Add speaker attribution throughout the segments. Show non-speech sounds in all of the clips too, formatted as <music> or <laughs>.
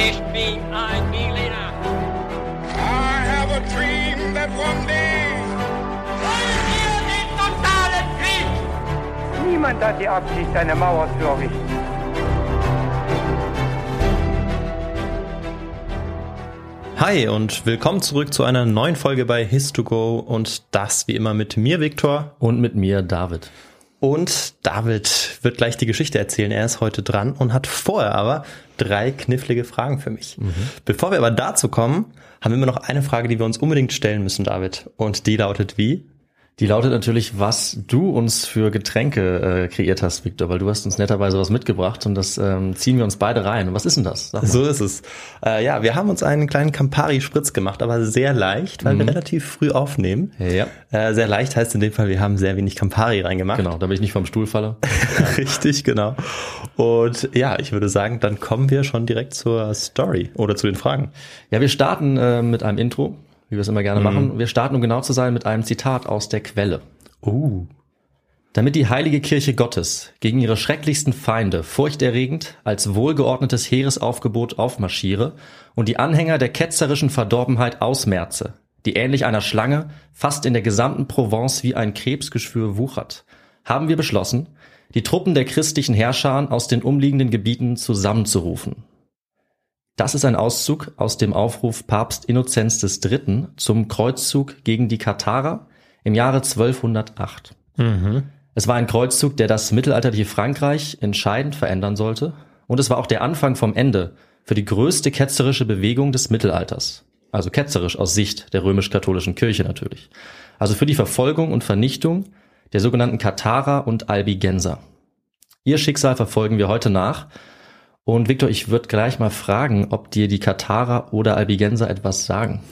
Speaker 1: Ich bin ein Berliner.
Speaker 2: I have a dream that one day.
Speaker 1: Wollen wir den totalen Krieg?
Speaker 3: Niemand hat die Absicht, eine Mauer zu errichten.
Speaker 4: Hi und willkommen zurück zu einer neuen Folge bei His2Go und das wie immer mit mir, Viktor.
Speaker 5: Und mit mir, David.
Speaker 4: Und David wird gleich die Geschichte erzählen. Er ist heute dran und hat vorher aber drei knifflige Fragen für mich. Mhm. Bevor wir aber dazu kommen, haben wir immer noch eine Frage, die wir uns unbedingt stellen müssen, David. Und die lautet wie?
Speaker 5: Die lautet natürlich, was du uns für Getränke äh, kreiert hast, Victor, weil du hast uns netterweise was mitgebracht und das ähm, ziehen wir uns beide rein. Und was ist denn das?
Speaker 4: So ist es. Äh, ja, wir haben uns einen kleinen Campari-Spritz gemacht, aber sehr leicht, weil mhm. wir relativ früh aufnehmen.
Speaker 5: Ja.
Speaker 4: Äh, sehr leicht heißt in dem Fall, wir haben sehr wenig Campari reingemacht.
Speaker 5: Genau, damit ich nicht vom Stuhl falle. <laughs>
Speaker 4: Richtig, genau. Und ja, ich würde sagen, dann kommen wir schon direkt zur Story oder zu den Fragen.
Speaker 5: Ja, wir starten äh, mit einem Intro wie wir es immer gerne mhm. machen. Wir starten, um genau zu sein, mit einem Zitat aus der Quelle.
Speaker 4: Uh.
Speaker 5: Damit die heilige Kirche Gottes gegen ihre schrecklichsten Feinde furchterregend als wohlgeordnetes Heeresaufgebot aufmarschiere und die Anhänger der ketzerischen Verdorbenheit ausmerze, die ähnlich einer Schlange fast in der gesamten Provence wie ein Krebsgeschwür wuchert, haben wir beschlossen, die Truppen der christlichen Herrscher aus den umliegenden Gebieten zusammenzurufen das ist ein Auszug aus dem Aufruf Papst Innozenz III. zum Kreuzzug gegen die Katharer im Jahre 1208. Mhm. Es war ein Kreuzzug, der das mittelalterliche Frankreich entscheidend verändern sollte. Und es war auch der Anfang vom Ende für die größte ketzerische Bewegung des Mittelalters. Also ketzerisch aus Sicht der römisch-katholischen Kirche natürlich. Also für die Verfolgung und Vernichtung der sogenannten Katharer und Albigenser. Ihr Schicksal verfolgen wir heute nach und Victor, ich würde gleich mal fragen, ob dir die Katharer oder Albigenser etwas sagen.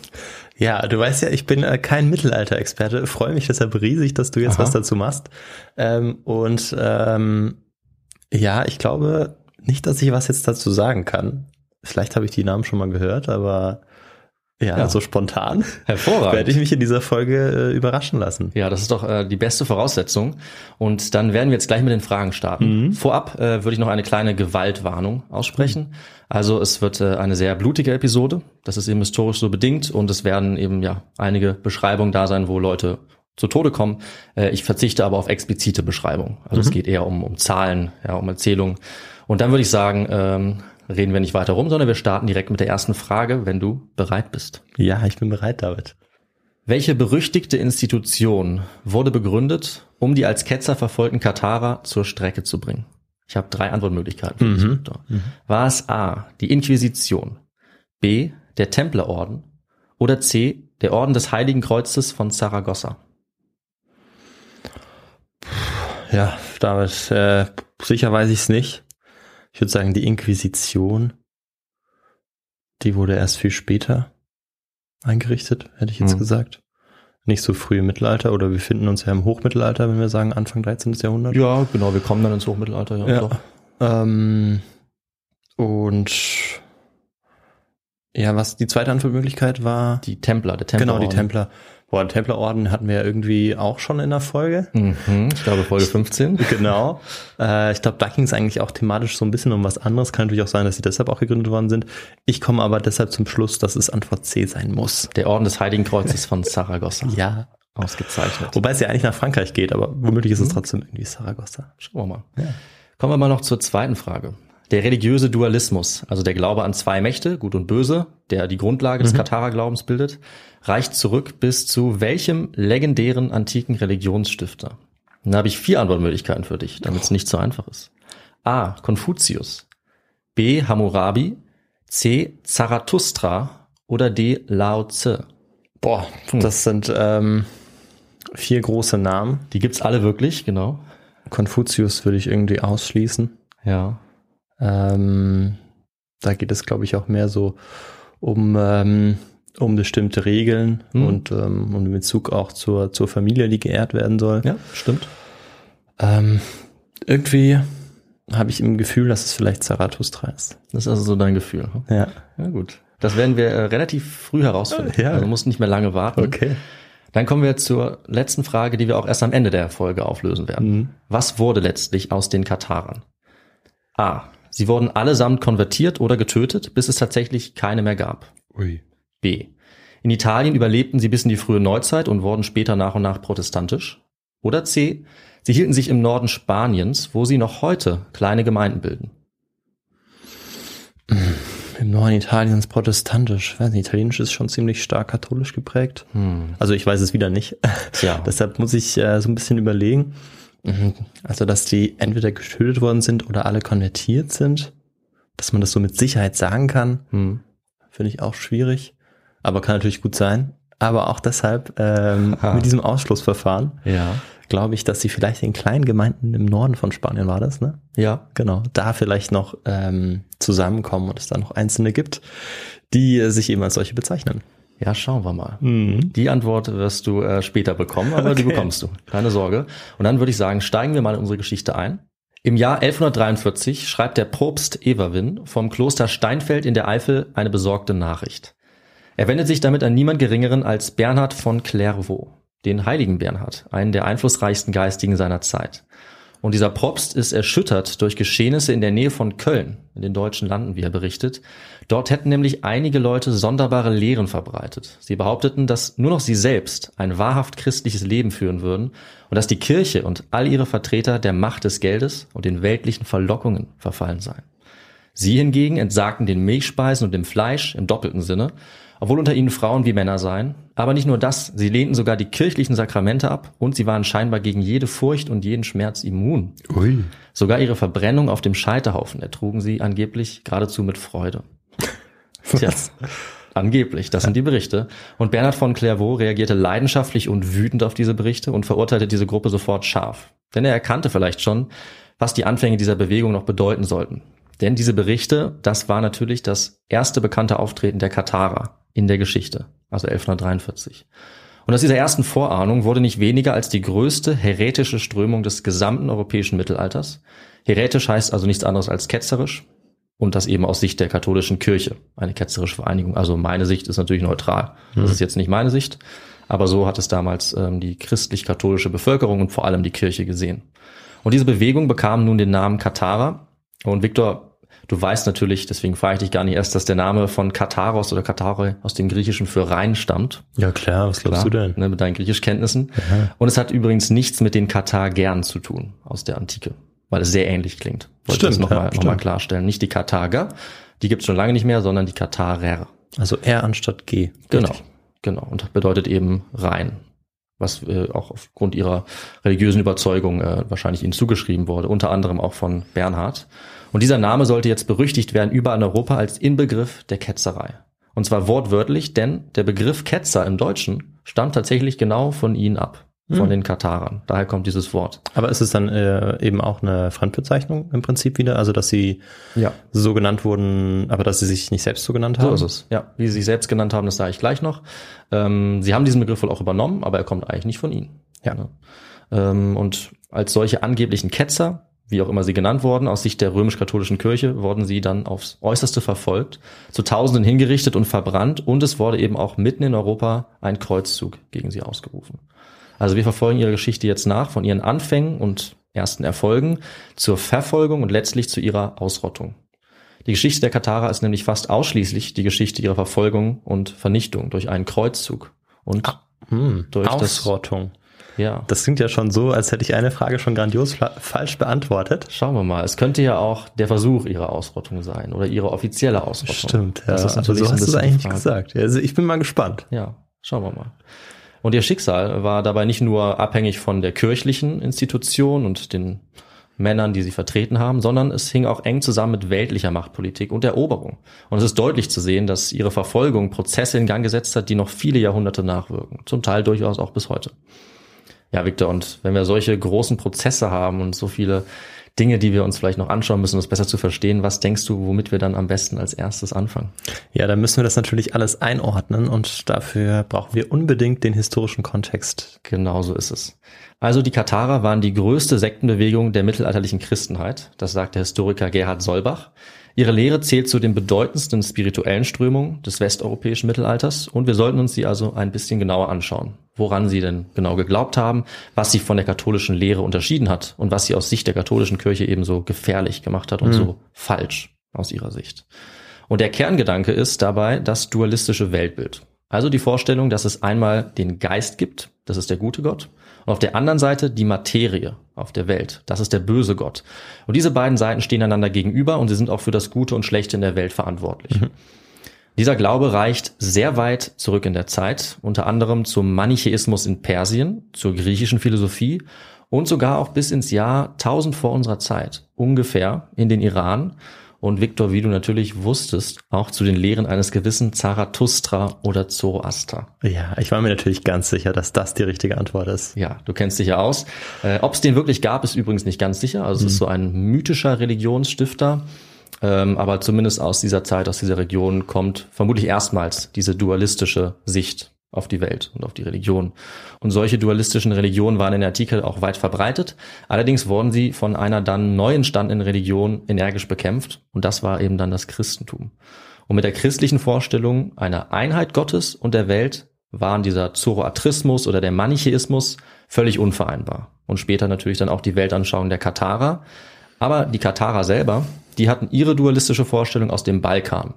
Speaker 4: Ja, du weißt ja, ich bin äh, kein Mittelalter-Experte. Freue mich deshalb riesig, dass du jetzt Aha. was dazu machst. Ähm, und ähm, ja, ich glaube nicht, dass ich was jetzt dazu sagen kann. Vielleicht habe ich die Namen schon mal gehört, aber ja, ja, so spontan.
Speaker 5: Hervorragend.
Speaker 4: Werde ich mich in dieser Folge äh, überraschen lassen.
Speaker 5: Ja, das ist doch äh, die beste Voraussetzung. Und dann werden wir jetzt gleich mit den Fragen starten. Mhm. Vorab äh, würde ich noch eine kleine Gewaltwarnung aussprechen. Also es wird äh, eine sehr blutige Episode. Das ist eben historisch so bedingt. Und es werden eben ja einige Beschreibungen da sein, wo Leute zu Tode kommen. Äh, ich verzichte aber auf explizite Beschreibungen. Also mhm. es geht eher um, um Zahlen, ja, um Erzählungen. Und dann würde ich sagen, ähm, reden wir nicht weiter rum, sondern wir starten direkt mit der ersten Frage, wenn du bereit bist.
Speaker 4: Ja, ich bin bereit, David.
Speaker 5: Welche berüchtigte Institution wurde begründet, um die als Ketzer verfolgten Katarer zur Strecke zu bringen? Ich habe drei Antwortmöglichkeiten. Mhm. Mhm. War es A, die Inquisition, B, der Templerorden oder C, der Orden des Heiligen Kreuzes von Saragossa?
Speaker 4: Ja, David, äh, sicher weiß ich es nicht. Ich würde sagen, die Inquisition, die wurde erst viel später eingerichtet, hätte ich jetzt mhm. gesagt. Nicht so früh im Mittelalter oder wir finden uns ja im Hochmittelalter, wenn wir sagen Anfang 13. Jahrhundert.
Speaker 5: Ja, genau, wir kommen dann ins Hochmittelalter, ja. ja.
Speaker 4: Ähm, und ja, was die zweite Antwortmöglichkeit war?
Speaker 5: Die Templer, der Templer.
Speaker 4: Genau, die Templer. Boah, den Templerorden hatten wir ja irgendwie auch schon in der Folge.
Speaker 5: Mhm, ich glaube Folge 15. <laughs>
Speaker 4: genau. Äh, ich glaube, da ging es eigentlich auch thematisch so ein bisschen um was anderes. Kann natürlich auch sein, dass sie deshalb auch gegründet worden sind. Ich komme aber deshalb zum Schluss, dass es Antwort C sein muss.
Speaker 5: Der Orden des Heiligen Kreuzes von Saragossa. <laughs>
Speaker 4: ja.
Speaker 5: Ausgezeichnet.
Speaker 4: Wobei es ja eigentlich nach Frankreich geht, aber womöglich ist es mhm. trotzdem irgendwie Saragossa.
Speaker 5: Schauen wir mal. Ja. Kommen wir mal noch zur zweiten Frage. Der religiöse Dualismus, also der Glaube an zwei Mächte, Gut und Böse, der die Grundlage des mhm. Katharer-Glaubens bildet, reicht zurück bis zu welchem legendären antiken Religionsstifter? Da habe ich vier Antwortmöglichkeiten für dich, damit es nicht so einfach ist. A. Konfuzius. B. Hammurabi. C. Zarathustra. Oder D. Lao Tse.
Speaker 4: Boah, hm. das sind ähm, vier große Namen.
Speaker 5: Die gibt's alle wirklich, genau.
Speaker 4: Konfuzius würde ich irgendwie ausschließen.
Speaker 5: Ja.
Speaker 4: Ähm, da geht es, glaube ich, auch mehr so um, ähm, um bestimmte Regeln mhm. und ähm, um den Bezug auch zur, zur Familie, die geehrt werden soll.
Speaker 5: Ja, stimmt.
Speaker 4: Ähm, irgendwie habe ich im Gefühl, dass es vielleicht Zarathustra ist.
Speaker 5: Das ist also so dein Gefühl.
Speaker 4: Hm? Ja.
Speaker 5: Ja, gut. Das werden wir äh, relativ früh herausfinden. Ja. Also musst nicht mehr lange warten.
Speaker 4: Okay.
Speaker 5: Dann kommen wir zur letzten Frage, die wir auch erst am Ende der Folge auflösen werden. Mhm. Was wurde letztlich aus den Katarern? A. Sie wurden allesamt konvertiert oder getötet, bis es tatsächlich keine mehr gab.
Speaker 4: Ui.
Speaker 5: B. In Italien überlebten sie bis in die frühe Neuzeit und wurden später nach und nach protestantisch. Oder C. Sie hielten sich im Norden Spaniens, wo sie noch heute kleine Gemeinden bilden.
Speaker 4: Im Norden Italiens protestantisch. Ich weiß nicht, Italienisch ist schon ziemlich stark katholisch geprägt. Also ich weiß es wieder nicht.
Speaker 5: Tja. <laughs>
Speaker 4: Deshalb muss ich äh, so ein bisschen überlegen. Mhm. Also, dass die entweder getötet worden sind oder alle konvertiert sind. Dass man das so mit Sicherheit sagen kann,
Speaker 5: Hm.
Speaker 4: finde ich auch schwierig. Aber kann natürlich gut sein. Aber auch deshalb ähm, <laughs> mit diesem Ausschlussverfahren
Speaker 5: Ja.
Speaker 4: glaube ich, dass sie vielleicht in kleinen Gemeinden im Norden von Spanien war das, ne?
Speaker 5: Ja.
Speaker 4: Genau, da vielleicht noch ähm, zusammenkommen und es da noch Einzelne gibt, die äh, sich eben als solche bezeichnen.
Speaker 5: Ja, schauen wir mal. Die Antwort wirst du äh, später bekommen, aber die
Speaker 4: Okay.
Speaker 5: bekommst du. Keine Sorge. Und dann würde ich sagen, steigen wir mal in unsere Geschichte ein. Im Jahr 1143 schreibt der Propst Everwin vom Kloster Steinfeld in der Eifel eine besorgte Nachricht. Er wendet sich damit an niemand Geringeren als Bernhard von Clairvaux, den heiligen Bernhard, einen der einflussreichsten Geistigen seiner Zeit. Und dieser Propst ist erschüttert durch Geschehnisse in der Nähe von Köln, in den deutschen Landen, wie er berichtet. Dort hätten nämlich einige Leute sonderbare Lehren verbreitet. Sie behaupteten, dass nur noch sie selbst ein wahrhaft christliches Leben führen würden und dass die Kirche und all ihre Vertreter der Macht des Geldes und den weltlichen Verlockungen verfallen seien. Sie hingegen entsagten den Milchspeisen und dem Fleisch im doppelten Sinne, obwohl unter ihnen Frauen wie Männer seien. Aber nicht nur das, sie lehnten sogar die kirchlichen Sakramente ab und sie waren scheinbar gegen jede Furcht und jeden Schmerz immun.
Speaker 4: Ui.
Speaker 5: Sogar ihre Verbrennung auf dem Scheiterhaufen ertrugen sie angeblich geradezu mit Freude. Tja, <laughs> angeblich, das sind die Berichte. Und Bernhard von Clairvaux reagierte leidenschaftlich und wütend auf diese Berichte und verurteilte diese Gruppe sofort scharf. Denn er erkannte vielleicht schon, was die Anfänge dieser Bewegung noch bedeuten sollten. Denn diese Berichte, das war natürlich das erste bekannte Auftreten der Katharer in der Geschichte, also 1143. Und aus dieser ersten Vorahnung wurde nicht weniger als die größte heretische Strömung des gesamten europäischen Mittelalters. Heretisch heißt also nichts anderes als ketzerisch und das eben aus Sicht der katholischen Kirche, eine ketzerische Vereinigung. Also meine Sicht ist natürlich neutral. Das ist jetzt nicht meine Sicht, aber so hat es damals ähm, die christlich-katholische Bevölkerung und vor allem die Kirche gesehen. Und diese Bewegung bekam nun den Namen Katharer. Und Viktor, du weißt natürlich, deswegen frage ich dich gar nicht erst, dass der Name von Katharos oder Kathare aus dem Griechischen für Rhein stammt.
Speaker 4: Ja klar, was glaubst du denn?
Speaker 5: Ne, mit deinen Griechischkenntnissen. Und es hat übrigens nichts mit den Katar-Gern zu tun aus der Antike, weil es sehr ähnlich klingt. Wollte
Speaker 4: Stimmt,
Speaker 5: das nochmal
Speaker 4: ja,
Speaker 5: noch mal klarstellen. Nicht die Karthager, die gibt's schon lange nicht mehr, sondern die Katarer.
Speaker 4: Also R anstatt G.
Speaker 5: Genau,
Speaker 4: Richtig.
Speaker 5: genau. Und bedeutet eben Rhein, was äh, auch aufgrund ihrer religiösen Überzeugung äh, wahrscheinlich ihnen zugeschrieben wurde, unter anderem auch von Bernhard. Und dieser Name sollte jetzt berüchtigt werden überall in Europa als Inbegriff der Ketzerei. Und zwar wortwörtlich, denn der Begriff Ketzer im Deutschen stammt tatsächlich genau von ihnen ab, von
Speaker 4: Hm.
Speaker 5: den Katarern. Daher kommt dieses Wort.
Speaker 4: Aber ist es dann äh, eben auch eine Fremdbezeichnung im Prinzip wieder? Also dass sie
Speaker 5: Ja.
Speaker 4: so genannt wurden, aber dass sie sich nicht selbst so genannt haben?
Speaker 5: So ist es. Ja, wie sie sich selbst genannt haben, das sage ich gleich noch. Ähm, sie haben diesen Begriff wohl auch übernommen, aber er kommt eigentlich nicht von ihnen.
Speaker 4: Ja.
Speaker 5: Ne? Ähm, und als solche angeblichen Ketzer, wie auch immer sie genannt wurden, aus Sicht der römisch-katholischen Kirche, wurden sie dann aufs Äußerste verfolgt, zu Tausenden hingerichtet und verbrannt und es wurde eben auch mitten in Europa ein Kreuzzug gegen sie ausgerufen. Also wir verfolgen ihre Geschichte jetzt nach, von ihren Anfängen und ersten Erfolgen zur Verfolgung und letztlich zu ihrer Ausrottung. Die Geschichte der Katharer ist nämlich fast ausschließlich die Geschichte ihrer Verfolgung und Vernichtung durch einen Kreuzzug. Und
Speaker 4: Hm,
Speaker 5: Durch das-
Speaker 4: Ausrottung.
Speaker 5: ja,
Speaker 4: Das klingt ja schon so, als hätte ich eine Frage schon grandios falsch beantwortet.
Speaker 5: schauen wir mal. Es könnte ja auch der Versuch ihrer Ausrottung sein oder ihre offizielle Ausrottung.
Speaker 4: Stimmt, ja.
Speaker 5: Das ist
Speaker 4: also so hast du es eigentlich gesagt. Also ich bin mal gespannt.
Speaker 5: Ja, schauen wir mal. Und ihr Schicksal war dabei nicht nur abhängig von der kirchlichen Institution und den Männern, die sie vertreten haben, sondern es hing auch eng zusammen mit weltlicher Machtpolitik und Eroberung. Und es ist deutlich zu sehen, dass ihre Verfolgung Prozesse in Gang gesetzt hat, die noch viele Jahrhunderte nachwirken. Zum Teil durchaus auch bis heute. Ja, Victor, und wenn wir solche großen Prozesse haben und so viele Dinge, die wir uns vielleicht noch anschauen müssen, um es besser zu verstehen, was denkst du, womit wir dann am besten als erstes anfangen?
Speaker 4: Ja, dann müssen wir das natürlich alles einordnen und dafür brauchen wir unbedingt den historischen Kontext.
Speaker 5: Genau so ist es. Also die Katharer waren die größte Sektenbewegung der mittelalterlichen Christenheit, das sagt der Historiker Gerhard Solbach. Ihre Lehre zählt zu den bedeutendsten spirituellen Strömungen des westeuropäischen Mittelalters und wir sollten uns sie also ein bisschen genauer anschauen, woran sie denn genau geglaubt haben, was sie von der katholischen Lehre unterschieden hat und was sie aus Sicht der katholischen Kirche ebenso gefährlich gemacht hat und so falsch aus ihrer Sicht. Und der Kerngedanke ist dabei das dualistische Weltbild. Also die Vorstellung, dass es einmal den Geist gibt, das ist der gute Gott, und auf der anderen Seite die Materie auf der Welt, das ist der böse Gott. Und diese beiden Seiten stehen einander gegenüber und sie sind auch für das Gute und Schlechte in der Welt verantwortlich. Dieser Glaube reicht sehr weit zurück in der Zeit, unter anderem zum Manichäismus in Persien, zur griechischen Philosophie und sogar auch bis ins Jahr 1000 vor unserer Zeit, ungefähr in den Iran und Viktor, wie du natürlich wusstest, auch zu den Lehren eines gewissen Zarathustra oder Zoroaster.
Speaker 4: Ja, ich war mir natürlich ganz sicher, dass das die richtige Antwort ist.
Speaker 5: Ja, du kennst dich ja aus. Äh, Ob es den wirklich gab, ist übrigens nicht ganz sicher. Also es ist so ein mythischer Religionsstifter. Ähm, aber zumindest aus dieser Zeit, aus dieser Region kommt vermutlich erstmals diese dualistische Sicht auf die Welt und auf die Religion. Und solche dualistischen Religionen waren in der Antike auch weit verbreitet. Allerdings wurden sie von einer dann neu entstandenen Religion energisch bekämpft. Und das war eben dann das Christentum. Und mit der christlichen Vorstellung einer Einheit Gottes und der Welt waren dieser Zoroastrismus oder der Manichäismus völlig unvereinbar. Und später natürlich dann auch die Weltanschauung der Katharer. Aber die Katharer selber, die hatten ihre dualistische Vorstellung aus dem Balkan.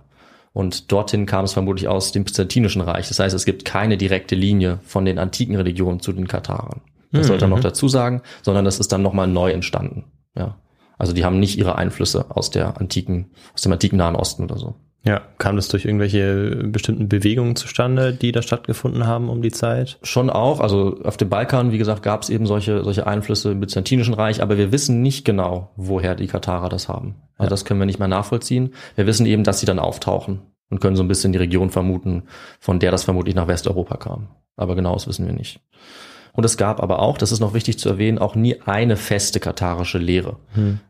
Speaker 5: Und dorthin kam es vermutlich aus dem Byzantinischen Reich. Das heißt, es gibt keine direkte Linie von den antiken Religionen zu den Katharern. Das sollte man noch dazu sagen, sondern das ist dann nochmal neu entstanden. Ja. Also die haben nicht ihre Einflüsse aus der antiken, aus dem antiken Nahen Osten oder so.
Speaker 4: Ja, kam das durch irgendwelche bestimmten Bewegungen zustande, die da stattgefunden haben um die Zeit?
Speaker 5: Schon auch, also auf dem Balkan, wie gesagt, gab es eben solche, solche Einflüsse im Byzantinischen Reich, aber wir wissen nicht genau, woher die Katharer das haben. Also das können wir nicht mehr nachvollziehen. Wir wissen eben, dass sie dann auftauchen und können so ein bisschen die Region vermuten, von der das vermutlich nach Westeuropa kam. Aber genau das wissen wir nicht. Und es gab aber auch, das ist noch wichtig zu erwähnen, auch nie eine feste katharische Lehre,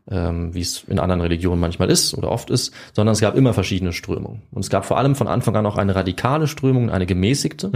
Speaker 5: ähm, wie es in anderen Religionen manchmal ist oder oft ist, sondern es gab immer verschiedene Strömungen. Und es gab vor allem von Anfang an auch eine radikale Strömung und eine gemäßigte.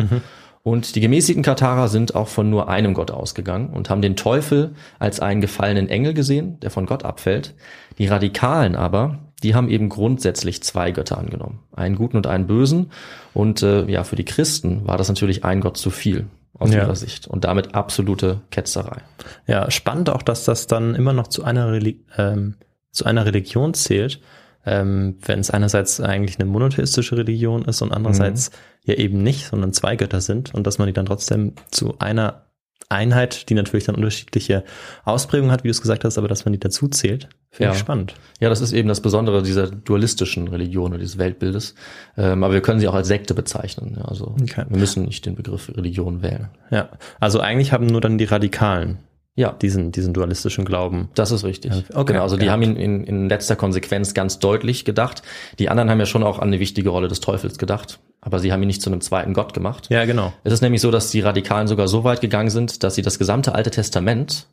Speaker 5: Und die gemäßigten Katharer sind auch von nur einem Gott ausgegangen und haben den Teufel als einen gefallenen Engel gesehen, der von Gott abfällt. Die Radikalen aber, die haben eben grundsätzlich zwei Götter angenommen, einen guten und einen bösen. Und äh, ja, für die Christen war das natürlich ein Gott zu viel aus
Speaker 4: Ja.
Speaker 5: ihrer Sicht und damit absolute Ketzerei.
Speaker 4: Ja, spannend auch, dass das dann immer noch zu einer, Reli ähm, zu einer Religion zählt, ähm, wenn es einerseits eigentlich eine monotheistische Religion ist und andererseits ja eben nicht, sondern zwei Götter sind und dass man die dann trotzdem zu einer Einheit, die natürlich dann unterschiedliche Ausprägungen hat, wie du es gesagt hast, aber dass man die dazu zählt, finde
Speaker 5: Ja.
Speaker 4: ich spannend.
Speaker 5: Ja, das ist eben das Besondere dieser dualistischen Religion oder dieses Weltbildes. Ähm, aber wir können sie auch als Sekte bezeichnen. Ja, also
Speaker 4: Okay.
Speaker 5: wir müssen nicht den Begriff Religion wählen.
Speaker 4: Ja, also eigentlich haben nur dann die Radikalen
Speaker 5: Ja,
Speaker 4: diesen, diesen dualistischen Glauben.
Speaker 5: das ist richtig.
Speaker 4: Okay.
Speaker 5: Genau, also die
Speaker 4: Ja.
Speaker 5: haben ihn in, in letzter Konsequenz ganz deutlich gedacht. Die anderen haben ja schon auch an eine wichtige Rolle des Teufels gedacht, aber sie haben ihn nicht zu einem zweiten Gott gemacht.
Speaker 4: Ja, genau.
Speaker 5: Es ist nämlich so, dass die Radikalen sogar so weit gegangen sind, dass sie das gesamte Alte Testament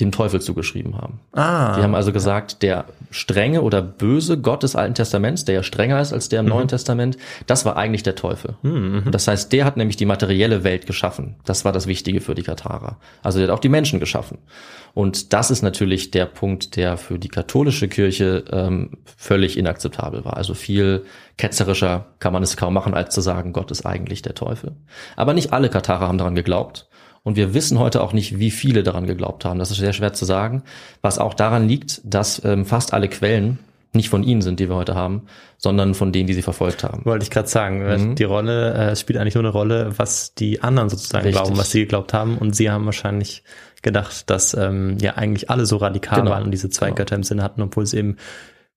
Speaker 5: dem Teufel zugeschrieben haben.
Speaker 4: Ah,
Speaker 5: Die haben also gesagt, der strenge oder böse Gott des Alten Testaments, der ja strenger ist als der im Neuen Testament, das war eigentlich der Teufel. Und das heißt, der hat nämlich die materielle Welt geschaffen. Das war das Wichtige für die Katharer. Also der hat auch die Menschen geschaffen. Und das ist natürlich der Punkt, der für die katholische Kirche ähm, völlig inakzeptabel war. Also viel ketzerischer kann man es kaum machen, als zu sagen, Gott ist eigentlich der Teufel. Aber nicht alle Katharer haben daran geglaubt. Und wir wissen heute auch nicht, wie viele daran geglaubt haben. Das ist sehr schwer zu sagen. Was auch daran liegt, dass ähm, fast alle Quellen nicht von ihnen sind, die wir heute haben, sondern von denen, die sie verfolgt haben.
Speaker 4: Wollte ich gerade sagen, weil die Rolle, äh, es spielt eigentlich nur eine Rolle, was die anderen sozusagen
Speaker 5: Richtig.
Speaker 4: glauben, was sie geglaubt haben. Und sie haben wahrscheinlich gedacht, dass ähm, ja eigentlich alle so radikal
Speaker 5: Genau.
Speaker 4: waren und diese zwei
Speaker 5: Genau.
Speaker 4: Götter im Sinne hatten, obwohl es eben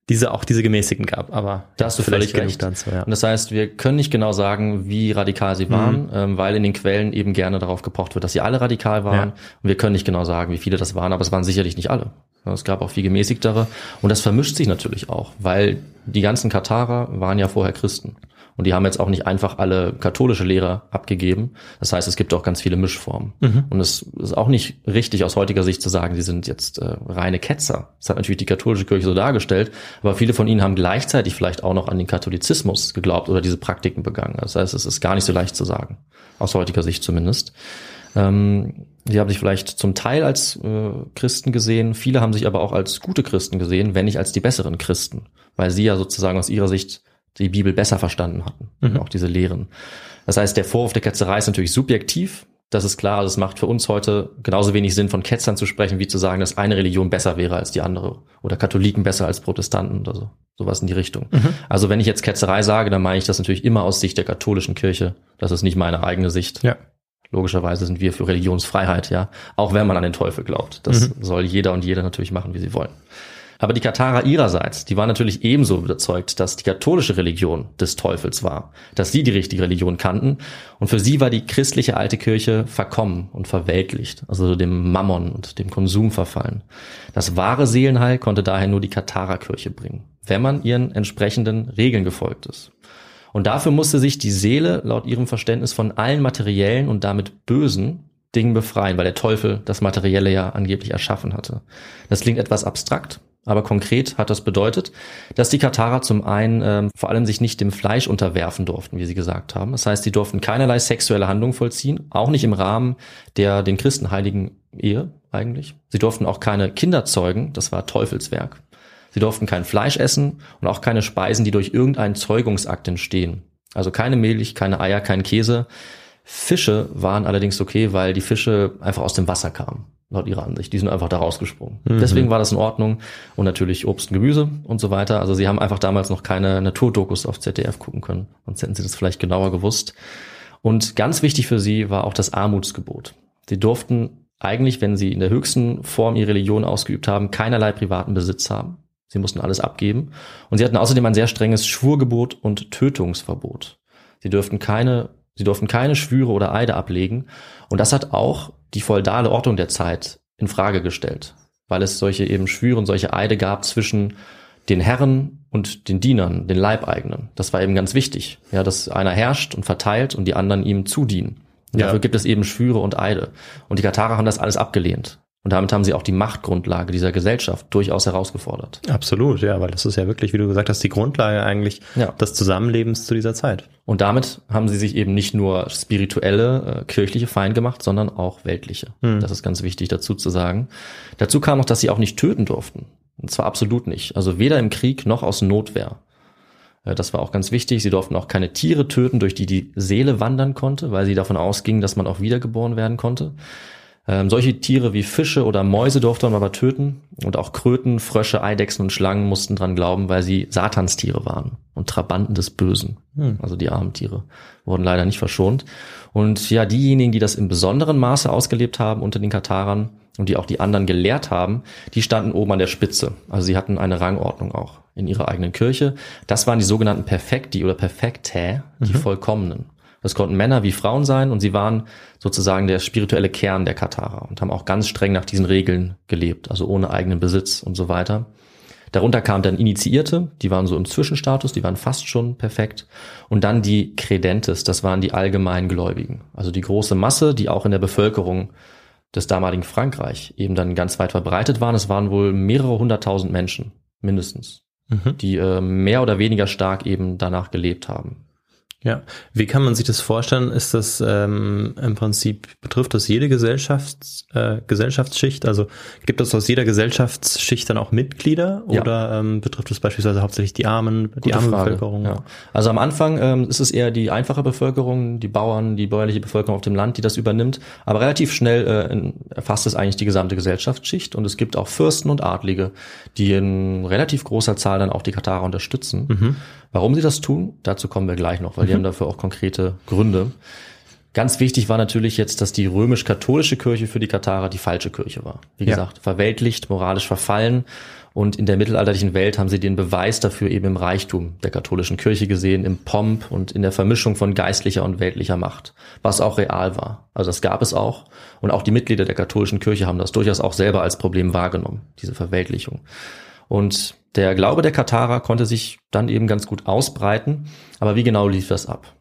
Speaker 4: diese auch diese gemäßigten gab. Aber
Speaker 5: Da hast du
Speaker 4: vielleicht
Speaker 5: völlig recht.
Speaker 4: dazu, ja.
Speaker 5: Und das heißt, wir können nicht genau sagen, wie radikal sie waren, ähm, weil in den Quellen eben gerne darauf gepocht wird, dass sie alle radikal waren.
Speaker 4: Ja.
Speaker 5: Und wir können nicht genau sagen, wie viele das waren, aber es waren sicherlich nicht alle. Es gab auch viel gemäßigtere. Und das vermischt sich natürlich auch, weil die ganzen Katharer waren ja vorher Christen. Und die haben jetzt auch nicht einfach alle katholische Lehrer abgegeben. Das heißt, es gibt auch ganz viele Mischformen. Und es ist auch nicht richtig aus heutiger Sicht zu sagen, sie sind jetzt äh, reine Ketzer. Das hat natürlich die katholische Kirche so dargestellt, aber viele von ihnen haben gleichzeitig vielleicht auch noch an den Katholizismus geglaubt oder diese Praktiken begangen. Das heißt, es ist gar nicht so leicht zu sagen, aus heutiger Sicht zumindest. Ähm, Die haben sich vielleicht zum Teil als äh, Christen gesehen, viele haben sich aber auch als gute Christen gesehen, wenn nicht als die besseren Christen, weil sie ja sozusagen aus ihrer Sicht die Bibel besser verstanden hatten, mhm. auch diese Lehren. Das heißt, der Vorwurf der Ketzerei ist natürlich subjektiv, das ist klar, das macht für uns heute genauso wenig Sinn, von Ketzern zu sprechen, wie zu sagen, dass eine Religion besser wäre als die andere oder Katholiken besser als Protestanten oder so. Sowas in die Richtung. Mhm. Also wenn ich jetzt Ketzerei sage, dann meine ich das natürlich immer aus Sicht der katholischen Kirche. Das ist nicht meine eigene Sicht.
Speaker 4: Ja.
Speaker 5: Logischerweise sind wir für Religionsfreiheit, ja. Auch wenn man an den Teufel glaubt. Das mhm. soll jeder und jede natürlich machen, wie sie wollen. Aber die Katharer ihrerseits, die waren natürlich ebenso überzeugt, dass die katholische Religion des Teufels war, dass sie die richtige Religion kannten. Und für sie war die christliche alte Kirche verkommen und verweltlicht, also dem Mammon und dem Konsum verfallen. Das wahre Seelenheil konnte daher nur die Katharerkirche bringen, wenn man ihren entsprechenden Regeln gefolgt ist. Und dafür musste sich die Seele laut ihrem Verständnis von allen materiellen und damit bösen Dingen befreien, weil der Teufel das Materielle ja angeblich erschaffen hatte. Das klingt etwas abstrakt, aber konkret hat das bedeutet, dass die Katharer zum einen ähm, vor allem sich nicht dem Fleisch unterwerfen durften, wie sie gesagt haben. Das heißt, sie durften keinerlei sexuelle Handlung vollziehen, auch nicht im Rahmen der den Christenheiligen Ehe eigentlich. Sie durften auch keine Kinder zeugen, das war Teufelswerk. Sie durften kein Fleisch essen und auch keine Speisen, die durch irgendeinen Zeugungsakt entstehen. Also keine Milch, keine Eier, kein Käse. Fische waren allerdings okay, weil die Fische einfach aus dem Wasser kamen, laut ihrer Ansicht. Die sind einfach da rausgesprungen. Mhm. Deswegen war das in Ordnung. Und natürlich Obst und Gemüse und so weiter. Also sie haben einfach damals noch keine Naturdokus auf ZDF gucken können. Sonst hätten sie das vielleicht genauer gewusst. Und ganz wichtig für sie war auch das Armutsgebot. Sie durften eigentlich, wenn sie in der höchsten Form ihre Religion ausgeübt haben, keinerlei privaten Besitz haben. Sie mussten alles abgeben. Und sie hatten außerdem ein sehr strenges Schwurgebot und Tötungsverbot. Sie dürften keine, sie durften keine Schwüre oder Eide ablegen. Und das hat auch die feudale Ordnung der Zeit in Frage gestellt, weil es solche eben Schwüre und solche Eide gab zwischen den Herren und den Dienern, den Leibeigenen. Das war eben ganz wichtig, ja, dass einer herrscht und verteilt und die anderen ihm zudienen. Ja. Dafür gibt es eben Schwüre und Eide. Und die Katarer haben das alles abgelehnt. Und damit haben sie auch die Machtgrundlage dieser Gesellschaft durchaus herausgefordert.
Speaker 4: Absolut, ja, weil das ist ja wirklich, wie du gesagt hast, die Grundlage eigentlich ja. des Zusammenlebens zu dieser Zeit.
Speaker 5: Und damit haben sie sich eben nicht nur spirituelle, äh, kirchliche Feind gemacht, sondern auch weltliche. Hm. Das ist ganz wichtig dazu zu sagen. Dazu kam noch, dass sie auch nicht töten durften. Und zwar absolut nicht. Also weder im Krieg noch aus Notwehr. Äh, das war auch ganz wichtig. Sie durften auch keine Tiere töten, durch die die Seele wandern konnte, weil sie davon ausgingen, dass man auch wiedergeboren werden konnte. Ähm, solche Tiere wie Fische oder Mäuse durfte man aber töten und auch Kröten, Frösche, Eidechsen und Schlangen mussten dran glauben, weil sie Satanstiere waren und Trabanten des Bösen. Hm. Also die armen Tiere wurden leider nicht verschont. Und ja, diejenigen, die das im besonderen Maße ausgelebt haben unter den Katarern und die auch die anderen gelehrt haben, die standen oben an der Spitze. Also sie hatten eine Rangordnung auch in ihrer eigenen Kirche. Das waren die sogenannten Perfekti oder Perfektä, die mhm. Vollkommenen. Das konnten Männer wie Frauen sein und sie waren sozusagen der spirituelle Kern der Katarer und haben auch ganz streng nach diesen Regeln gelebt, also ohne eigenen Besitz und so weiter. Darunter kamen dann Initiierte, die waren so im Zwischenstatus, die waren fast schon perfekt. Und dann die Credentes, das waren die allgemeinen Gläubigen. Also die große Masse, die auch in der Bevölkerung des damaligen Frankreich eben dann ganz weit verbreitet waren. Es waren wohl mehrere hunderttausend Menschen, mindestens, mhm. die äh, mehr oder weniger stark eben danach gelebt haben.
Speaker 4: Ja, wie kann man sich das vorstellen? Ist das ähm, im Prinzip, betrifft das jede Gesellschafts, äh, Gesellschaftsschicht? Also gibt es aus jeder Gesellschaftsschicht dann auch Mitglieder ja. oder ähm, betrifft es beispielsweise hauptsächlich die Armen, die arme Frage. Bevölkerung?
Speaker 5: Ja. Also am Anfang ähm, ist es eher die einfache Bevölkerung, die Bauern, die bäuerliche Bevölkerung auf dem Land, die das übernimmt. Aber relativ schnell äh, erfasst es eigentlich die gesamte Gesellschaftsschicht und es gibt auch Fürsten und Adlige, die in relativ großer Zahl dann auch die Katarer unterstützen. Mhm. Warum sie das tun, dazu kommen wir gleich noch, weil die. Haben dafür auch konkrete Gründe. Ganz wichtig war natürlich jetzt, dass die römisch-katholische Kirche für die Katarer die falsche Kirche war. Wie ja. gesagt, verweltlicht, moralisch verfallen. Und in der mittelalterlichen Welt haben sie den Beweis dafür eben im Reichtum der katholischen Kirche gesehen, im Pomp und in der Vermischung von geistlicher und weltlicher Macht, was auch real war. Also das gab es auch. Und auch die Mitglieder der katholischen Kirche haben das durchaus auch selber als Problem wahrgenommen, diese Verweltlichung. Und der Glaube der Katarer konnte sich dann eben ganz gut ausbreiten. Aber wie genau lief das ab?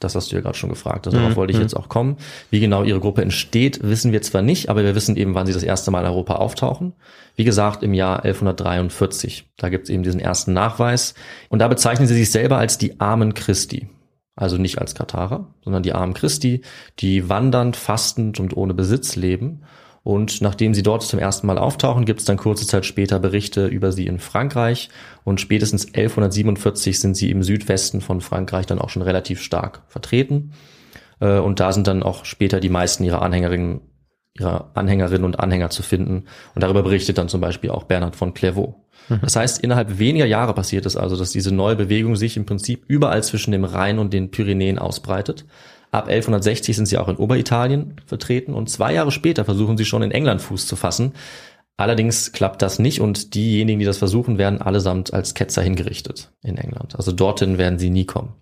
Speaker 5: Das hast du ja gerade schon gefragt. Also darauf mhm. wollte ich jetzt auch kommen. Wie genau ihre Gruppe entsteht, wissen wir zwar nicht, aber wir wissen eben, wann sie das erste Mal in Europa auftauchen. Wie gesagt, im Jahr 1143. Da gibt es eben diesen ersten Nachweis. Und da bezeichnen sie sich selber als die Armen Christi. also nicht als Katharer, sondern die armen Christi, die wandernd, fastend und ohne Besitz leben. Und nachdem sie dort zum ersten Mal auftauchen, gibt es dann kurze Zeit später Berichte über sie in Frankreich. Und spätestens 1147 sind sie im Südwesten von Frankreich dann auch schon relativ stark vertreten. Äh, und da sind dann auch später die meisten ihrer Anhängerinnen, ihrer Anhängerinnen und Anhänger zu finden. Und darüber berichtet dann zum Beispiel auch Bernhard von Clairvaux. Das heißt, innerhalb weniger Jahre passiert es also, dass diese neue Bewegung sich im Prinzip überall zwischen dem Rhein und den Pyrenäen ausbreitet. Ab 1160 sind sie auch in Oberitalien vertreten und zwei Jahre später versuchen sie schon in England Fuß zu fassen. Allerdings klappt das nicht und diejenigen, die das versuchen, werden allesamt als Ketzer hingerichtet in England. Also dorthin werden sie nie kommen.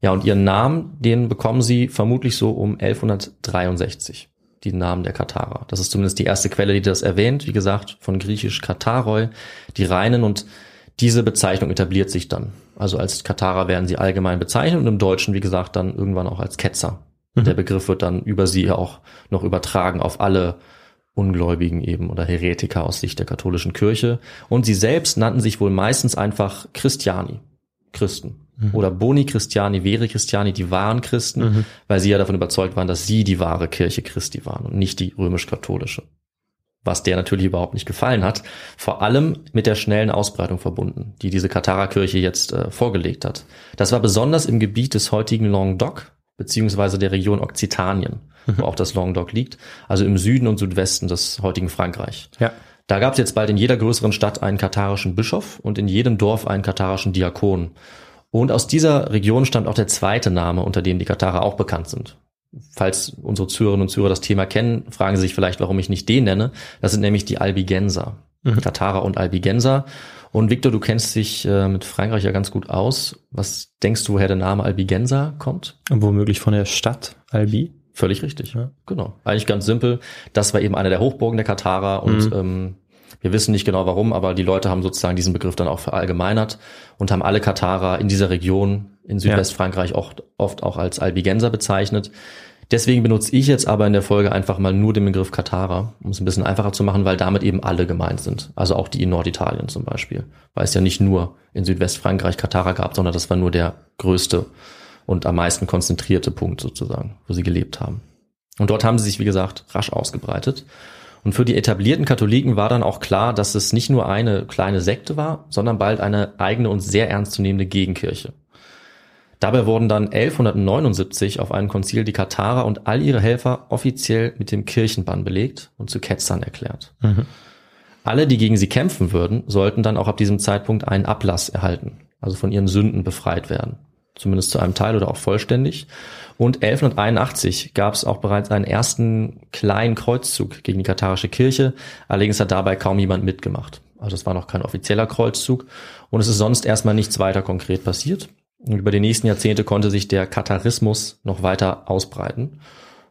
Speaker 5: Ja, und ihren Namen, den bekommen sie vermutlich so um 1163 die Namen der Katharer. Das ist zumindest die erste Quelle, die das erwähnt. Wie gesagt, von griechisch Katharoi, die Reinen und diese Bezeichnung etabliert sich dann. Also als Katharer werden sie allgemein bezeichnet und im Deutschen, wie gesagt, dann irgendwann auch als Ketzer. Mhm. Der Begriff wird dann über sie auch noch übertragen auf alle Ungläubigen eben oder Heretiker aus Sicht der katholischen Kirche. Und sie selbst nannten sich wohl meistens einfach Christiani, Christen. Mhm. Oder Boni Christiani, Vere Christiani, die wahren Christen, mhm. weil sie ja davon überzeugt waren, dass sie die wahre Kirche Christi waren und nicht die römisch-katholische. Was der natürlich überhaupt nicht gefallen hat, vor allem mit der schnellen Ausbreitung verbunden, die diese Katharer-Kirche jetzt äh, vorgelegt hat. Das war besonders im Gebiet des heutigen Languedoc, beziehungsweise der Region Okzitanien, mhm. wo auch das Languedoc liegt, also im Süden und Südwesten des heutigen Frankreich.
Speaker 4: Ja.
Speaker 5: Da gab es jetzt bald in jeder größeren Stadt einen katharischen Bischof und in jedem Dorf einen katharischen Diakon. Und aus dieser Region stammt auch der zweite Name, unter dem die Katarer auch bekannt sind. Falls unsere Zürerinnen und Zürer das Thema kennen, fragen sie sich vielleicht, warum ich nicht den nenne. Das sind nämlich die Albigenser. Mhm. Katarer und Albigenser. Und Victor, du kennst dich äh, mit Frankreich ja ganz gut aus. Was denkst du, woher der Name Albigenser kommt?
Speaker 4: Womöglich von der Stadt Albi.
Speaker 5: Völlig richtig. Ja. Genau. Eigentlich ganz simpel. Das war eben einer der Hochburgen der Katarer und mhm. ähm, wir wissen nicht genau warum, aber die Leute haben sozusagen diesen Begriff dann auch verallgemeinert und haben alle Katarer in dieser Region in Südwestfrankreich auch oft auch als Albigenser bezeichnet. Deswegen benutze ich jetzt aber in der Folge einfach mal nur den Begriff Katarer, um es ein bisschen einfacher zu machen, weil damit eben alle gemeint sind. Also auch die in Norditalien zum Beispiel. Weil es ja nicht nur in Südwestfrankreich Katarer gab, sondern das war nur der größte und am meisten konzentrierte Punkt sozusagen, wo sie gelebt haben. Und dort haben sie sich, wie gesagt, rasch ausgebreitet. Und für die etablierten Katholiken war dann auch klar, dass es nicht nur eine kleine Sekte war, sondern bald eine eigene und sehr ernstzunehmende Gegenkirche. Dabei wurden dann 1179 auf einem Konzil die Katharer und all ihre Helfer offiziell mit dem Kirchenbann belegt und zu Ketzern erklärt. Mhm. Alle, die gegen sie kämpfen würden, sollten dann auch ab diesem Zeitpunkt einen Ablass erhalten, also von ihren Sünden befreit werden. Zumindest zu einem Teil oder auch vollständig. Und 1181 gab es auch bereits einen ersten kleinen Kreuzzug gegen die katharische Kirche. Allerdings hat dabei kaum jemand mitgemacht. Also es war noch kein offizieller Kreuzzug. Und es ist sonst erstmal nichts weiter konkret passiert. Und über die nächsten Jahrzehnte konnte sich der Katharismus noch weiter ausbreiten.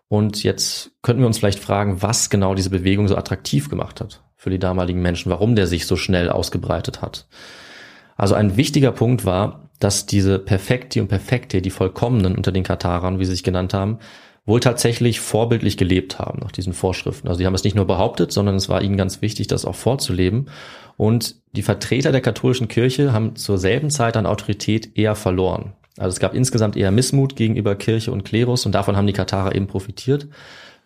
Speaker 5: Und jetzt könnten wir uns vielleicht fragen, was genau diese Bewegung so attraktiv gemacht hat für die damaligen Menschen, warum der sich so schnell ausgebreitet hat. Also ein wichtiger Punkt war, dass diese Perfekti und Perfekte, die Vollkommenen unter den Katarern, wie sie sich genannt haben, wohl tatsächlich vorbildlich gelebt haben nach diesen Vorschriften. Also sie haben es nicht nur behauptet, sondern es war ihnen ganz wichtig, das auch vorzuleben. Und die Vertreter der katholischen Kirche haben zur selben Zeit an Autorität eher verloren. Also es gab insgesamt eher Missmut gegenüber Kirche und Klerus und davon haben die Katarer eben profitiert,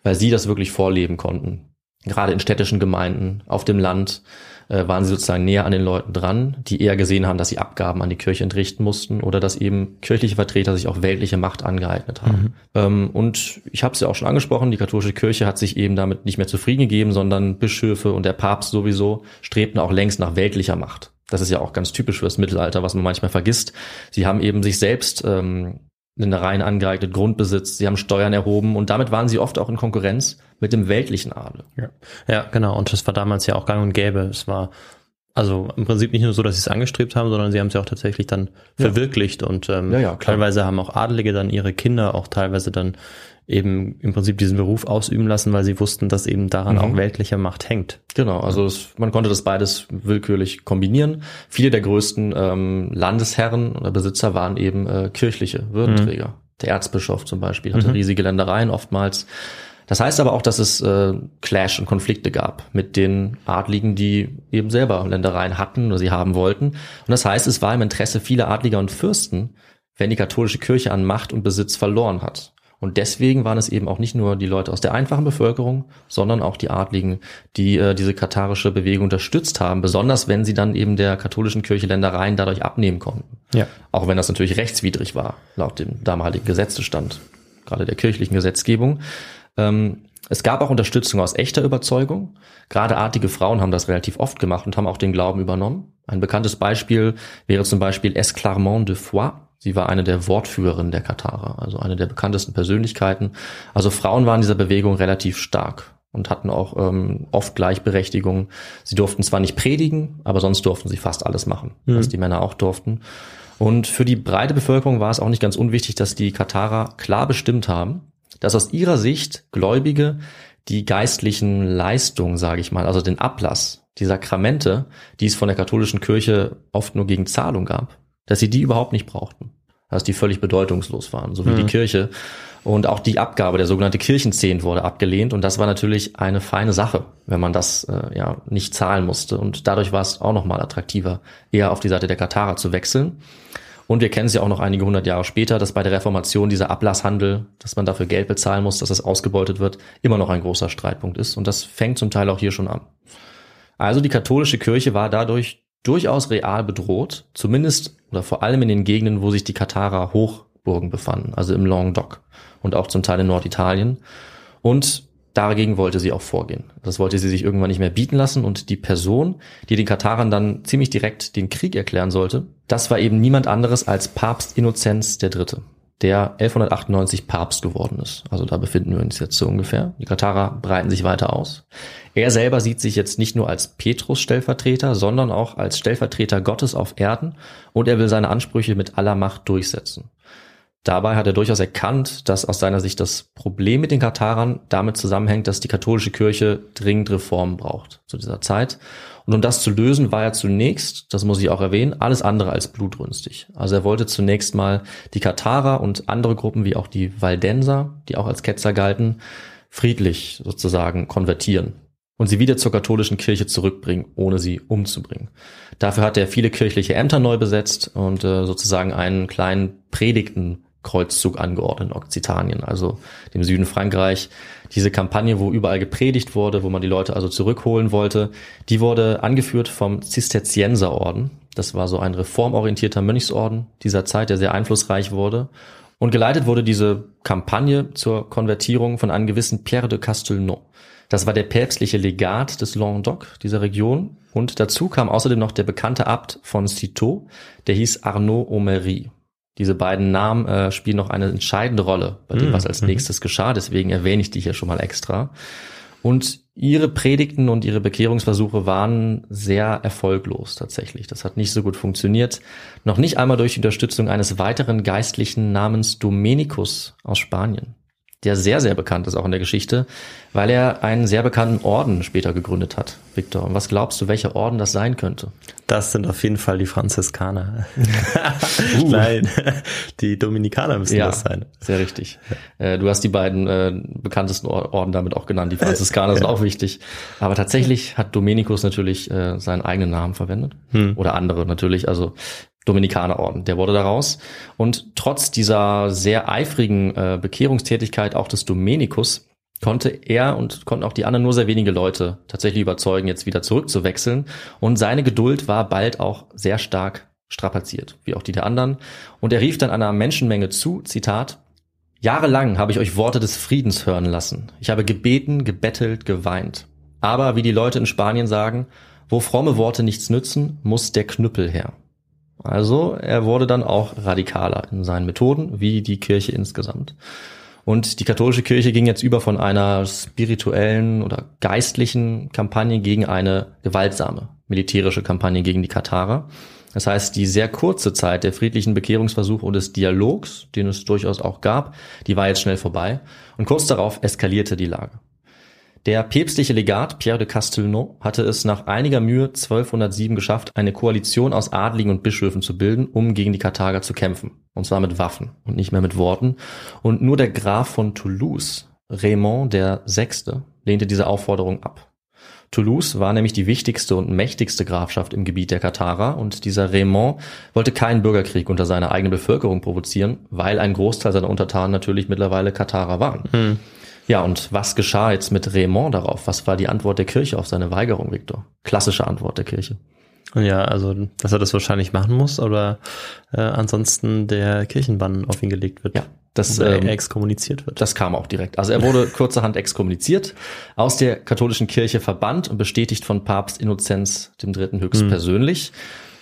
Speaker 5: weil sie das wirklich vorleben konnten. Gerade in städtischen Gemeinden, auf dem Land, äh, waren sie sozusagen näher an den Leuten dran, die eher gesehen haben, dass sie Abgaben an die Kirche entrichten mussten oder dass eben kirchliche Vertreter sich auch weltliche Macht angeeignet haben. Mhm. Ähm, und ich habe es ja auch schon angesprochen, die katholische Kirche hat sich eben damit nicht mehr zufrieden gegeben, sondern Bischöfe und der Papst sowieso strebten auch längst nach weltlicher Macht. Das ist ja auch ganz typisch für das Mittelalter, was man manchmal vergisst. Sie haben eben sich selbst ähm, Ländereien angeeignet, Grundbesitz, sie haben Steuern erhoben und damit waren sie oft auch in Konkurrenz mit dem weltlichen Adel.
Speaker 4: Ja, ja genau. Und das war damals ja auch gang und gäbe. Es war also im Prinzip nicht nur so, dass sie es angestrebt haben, sondern sie haben es ja auch tatsächlich dann ja. verwirklicht und ähm, ja, ja, teilweise haben auch Adelige dann ihre Kinder auch teilweise dann eben im Prinzip diesen Beruf ausüben lassen, weil sie wussten, dass eben daran mhm. auch weltliche Macht hängt.
Speaker 5: Genau, also es, man konnte das beides willkürlich kombinieren. Viele der größten ähm, Landesherren oder Besitzer waren eben äh, kirchliche Würdenträger. Mhm. Der Erzbischof zum Beispiel hatte mhm. riesige Ländereien oftmals. Das heißt aber auch, dass es äh, Clash und Konflikte gab mit den Adligen, die eben selber Ländereien hatten oder sie haben wollten. Und das heißt, es war im Interesse vieler Adliger und Fürsten, wenn die katholische Kirche an Macht und Besitz verloren hat. Und deswegen waren es eben auch nicht nur die Leute aus der einfachen Bevölkerung, sondern auch die Adligen, die äh, diese katharische Bewegung unterstützt haben, besonders wenn sie dann eben der katholischen Kirche Ländereien dadurch abnehmen konnten.
Speaker 4: Ja.
Speaker 5: Auch wenn das natürlich rechtswidrig war, laut dem damaligen Gesetzestand, gerade der kirchlichen Gesetzgebung. Ähm, es gab auch Unterstützung aus echter Überzeugung. Gerade artige Frauen haben das relativ oft gemacht und haben auch den Glauben übernommen. Ein bekanntes Beispiel wäre zum Beispiel Esclarmont de Foix. Sie war eine der Wortführerinnen der Katharer, also eine der bekanntesten Persönlichkeiten. Also Frauen waren in dieser Bewegung relativ stark und hatten auch ähm, oft Gleichberechtigung. Sie durften zwar nicht predigen, aber sonst durften sie fast alles machen, mhm. was die Männer auch durften. Und für die breite Bevölkerung war es auch nicht ganz unwichtig, dass die Katharer klar bestimmt haben, dass aus ihrer Sicht Gläubige die geistlichen Leistungen, sage ich mal, also den Ablass, die Sakramente, die es von der katholischen Kirche oft nur gegen Zahlung gab, dass sie die überhaupt nicht brauchten. Dass die völlig bedeutungslos waren, so wie mhm. die Kirche. Und auch die Abgabe, der sogenannte Kirchenzehnt, wurde abgelehnt. Und das war natürlich eine feine Sache, wenn man das äh, ja nicht zahlen musste. Und dadurch war es auch nochmal attraktiver, eher auf die Seite der Katharer zu wechseln. Und wir kennen es ja auch noch einige hundert Jahre später, dass bei der Reformation dieser Ablasshandel, dass man dafür Geld bezahlen muss, dass das ausgebeutet wird, immer noch ein großer Streitpunkt ist. Und das fängt zum Teil auch hier schon an. Also die katholische Kirche war dadurch durchaus real bedroht, zumindest oder vor allem in den Gegenden, wo sich die Katharer Hochburgen befanden, also im Languedoc und auch zum Teil in Norditalien. Und dagegen wollte sie auch vorgehen. Das wollte sie sich irgendwann nicht mehr bieten lassen und die Person, die den Katarern dann ziemlich direkt den Krieg erklären sollte, das war eben niemand anderes als Papst Innozenz III der 1198 Papst geworden ist. Also da befinden wir uns jetzt so ungefähr. Die Katarer breiten sich weiter aus. Er selber sieht sich jetzt nicht nur als Petrus-Stellvertreter, sondern auch als Stellvertreter Gottes auf Erden und er will seine Ansprüche mit aller Macht durchsetzen. Dabei hat er durchaus erkannt, dass aus seiner Sicht das Problem mit den Katarern damit zusammenhängt, dass die katholische Kirche dringend Reformen braucht zu dieser Zeit. Und um das zu lösen, war er zunächst, das muss ich auch erwähnen, alles andere als blutrünstig. Also er wollte zunächst mal die Katarer und andere Gruppen wie auch die Valdenser, die auch als Ketzer galten, friedlich sozusagen konvertieren und sie wieder zur katholischen Kirche zurückbringen, ohne sie umzubringen. Dafür hat er viele kirchliche Ämter neu besetzt und äh, sozusagen einen kleinen Predigten Kreuzzug angeordnet in Okzitanien, also dem Süden Frankreich. Diese Kampagne, wo überall gepredigt wurde, wo man die Leute also zurückholen wollte, die wurde angeführt vom Zisterzienserorden. Das war so ein reformorientierter Mönchsorden dieser Zeit, der sehr einflussreich wurde. Und geleitet wurde diese Kampagne zur Konvertierung von einem gewissen Pierre de Castelnau. Das war der päpstliche Legat des Languedoc, dieser Region. Und dazu kam außerdem noch der bekannte Abt von Citeaux, der hieß Arnaud Omery. Diese beiden Namen äh, spielen noch eine entscheidende Rolle bei dem, hm, was als mhm. nächstes geschah. Deswegen erwähne ich die hier schon mal extra. Und ihre Predigten und ihre Bekehrungsversuche waren sehr erfolglos tatsächlich. Das hat nicht so gut funktioniert. Noch nicht einmal durch die Unterstützung eines weiteren Geistlichen namens Domenikus aus Spanien der sehr, sehr bekannt ist auch in der Geschichte, weil er einen sehr bekannten Orden später gegründet hat, Victor. Und was glaubst du, welcher Orden das sein könnte?
Speaker 4: Das sind auf jeden Fall die Franziskaner. <laughs> uh. Nein, die Dominikaner müssen ja, das sein.
Speaker 5: Sehr richtig. Äh, du hast die beiden äh, bekanntesten Orden damit auch genannt. Die Franziskaner sind auch wichtig. Aber tatsächlich hat Dominikus natürlich äh, seinen eigenen Namen verwendet. Hm. Oder andere natürlich. Also Dominikanerorden. Der wurde daraus. Und trotz dieser sehr eifrigen äh, Bekehrungstätigkeit auch des Dominikus konnte er und konnten auch die anderen nur sehr wenige Leute tatsächlich überzeugen, jetzt wieder zurückzuwechseln. Und seine Geduld war bald auch sehr stark strapaziert, wie auch die der anderen. Und er rief dann einer Menschenmenge zu, Zitat, Jahrelang habe ich euch Worte des Friedens hören lassen. Ich habe gebeten, gebettelt, geweint. Aber wie die Leute in Spanien sagen, wo fromme Worte nichts nützen, muss der Knüppel her. Also er wurde dann auch radikaler in seinen Methoden, wie die Kirche insgesamt. Und die katholische Kirche ging jetzt über von einer spirituellen oder geistlichen Kampagne gegen eine gewaltsame militärische Kampagne gegen die Katarer. Das heißt, die sehr kurze Zeit der friedlichen Bekehrungsversuche und des Dialogs, den es durchaus auch gab, die war jetzt schnell vorbei. Und kurz darauf eskalierte die Lage. Der päpstliche Legat Pierre de Castelnau hatte es nach einiger Mühe 1207 geschafft, eine Koalition aus Adligen und Bischöfen zu bilden, um gegen die Karthager zu kämpfen. Und zwar mit Waffen und nicht mehr mit Worten. Und nur der Graf von Toulouse, Raymond der Sechste, lehnte diese Aufforderung ab. Toulouse war nämlich die wichtigste und mächtigste Grafschaft im Gebiet der Katharer und dieser Raymond wollte keinen Bürgerkrieg unter seiner eigenen Bevölkerung provozieren, weil ein Großteil seiner Untertanen natürlich mittlerweile Katharer waren.
Speaker 4: Hm.
Speaker 5: Ja, und was geschah jetzt mit Raymond darauf? Was war die Antwort der Kirche auf seine Weigerung, Viktor? Klassische Antwort der Kirche.
Speaker 4: Ja, also, dass er das wahrscheinlich machen muss oder äh, ansonsten der Kirchenbann auf ihn gelegt wird.
Speaker 5: Ja, das,
Speaker 4: Oder
Speaker 5: ähm,
Speaker 4: er exkommuniziert wird.
Speaker 5: Das kam auch direkt. Also er wurde <laughs> kurzerhand exkommuniziert, aus der katholischen Kirche verbannt und bestätigt von Papst Innozenz III. höchstpersönlich.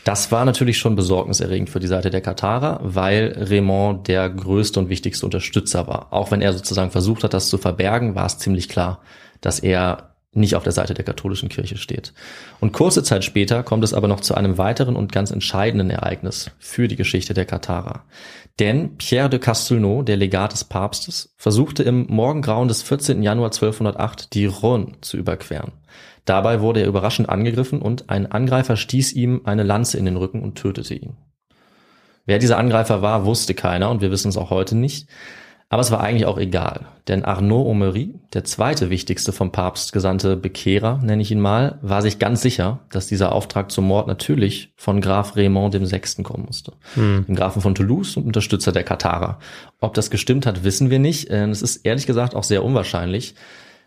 Speaker 5: Das war natürlich schon besorgniserregend für die Seite der Katharer, weil Raymond der größte und wichtigste Unterstützer war. Auch wenn er sozusagen versucht hat, das zu verbergen, war es ziemlich klar, dass er nicht auf der Seite der katholischen Kirche steht. Und kurze Zeit später kommt es aber noch zu einem weiteren und ganz entscheidenden Ereignis für die Geschichte der Katharer. Denn Pierre de Castelnau, der Legat des Papstes, versuchte im Morgengrauen des 14. Januar 1208 die Rhône zu überqueren. Dabei wurde er überraschend angegriffen und ein Angreifer stieß ihm eine Lanze in den Rücken und tötete ihn. Wer dieser Angreifer war, wusste keiner und wir wissen es auch heute nicht. Aber es war eigentlich auch egal, denn Arnaud Omery, der zweite wichtigste vom Papst gesandte Bekehrer, nenne ich ihn mal, war sich ganz sicher, dass dieser Auftrag zum Mord natürlich von Graf Raymond dem Sechsten kommen musste. Dem Grafen von Toulouse und Unterstützer der Katharer. Ob das gestimmt hat, wissen wir nicht. Es ist ehrlich gesagt auch sehr unwahrscheinlich.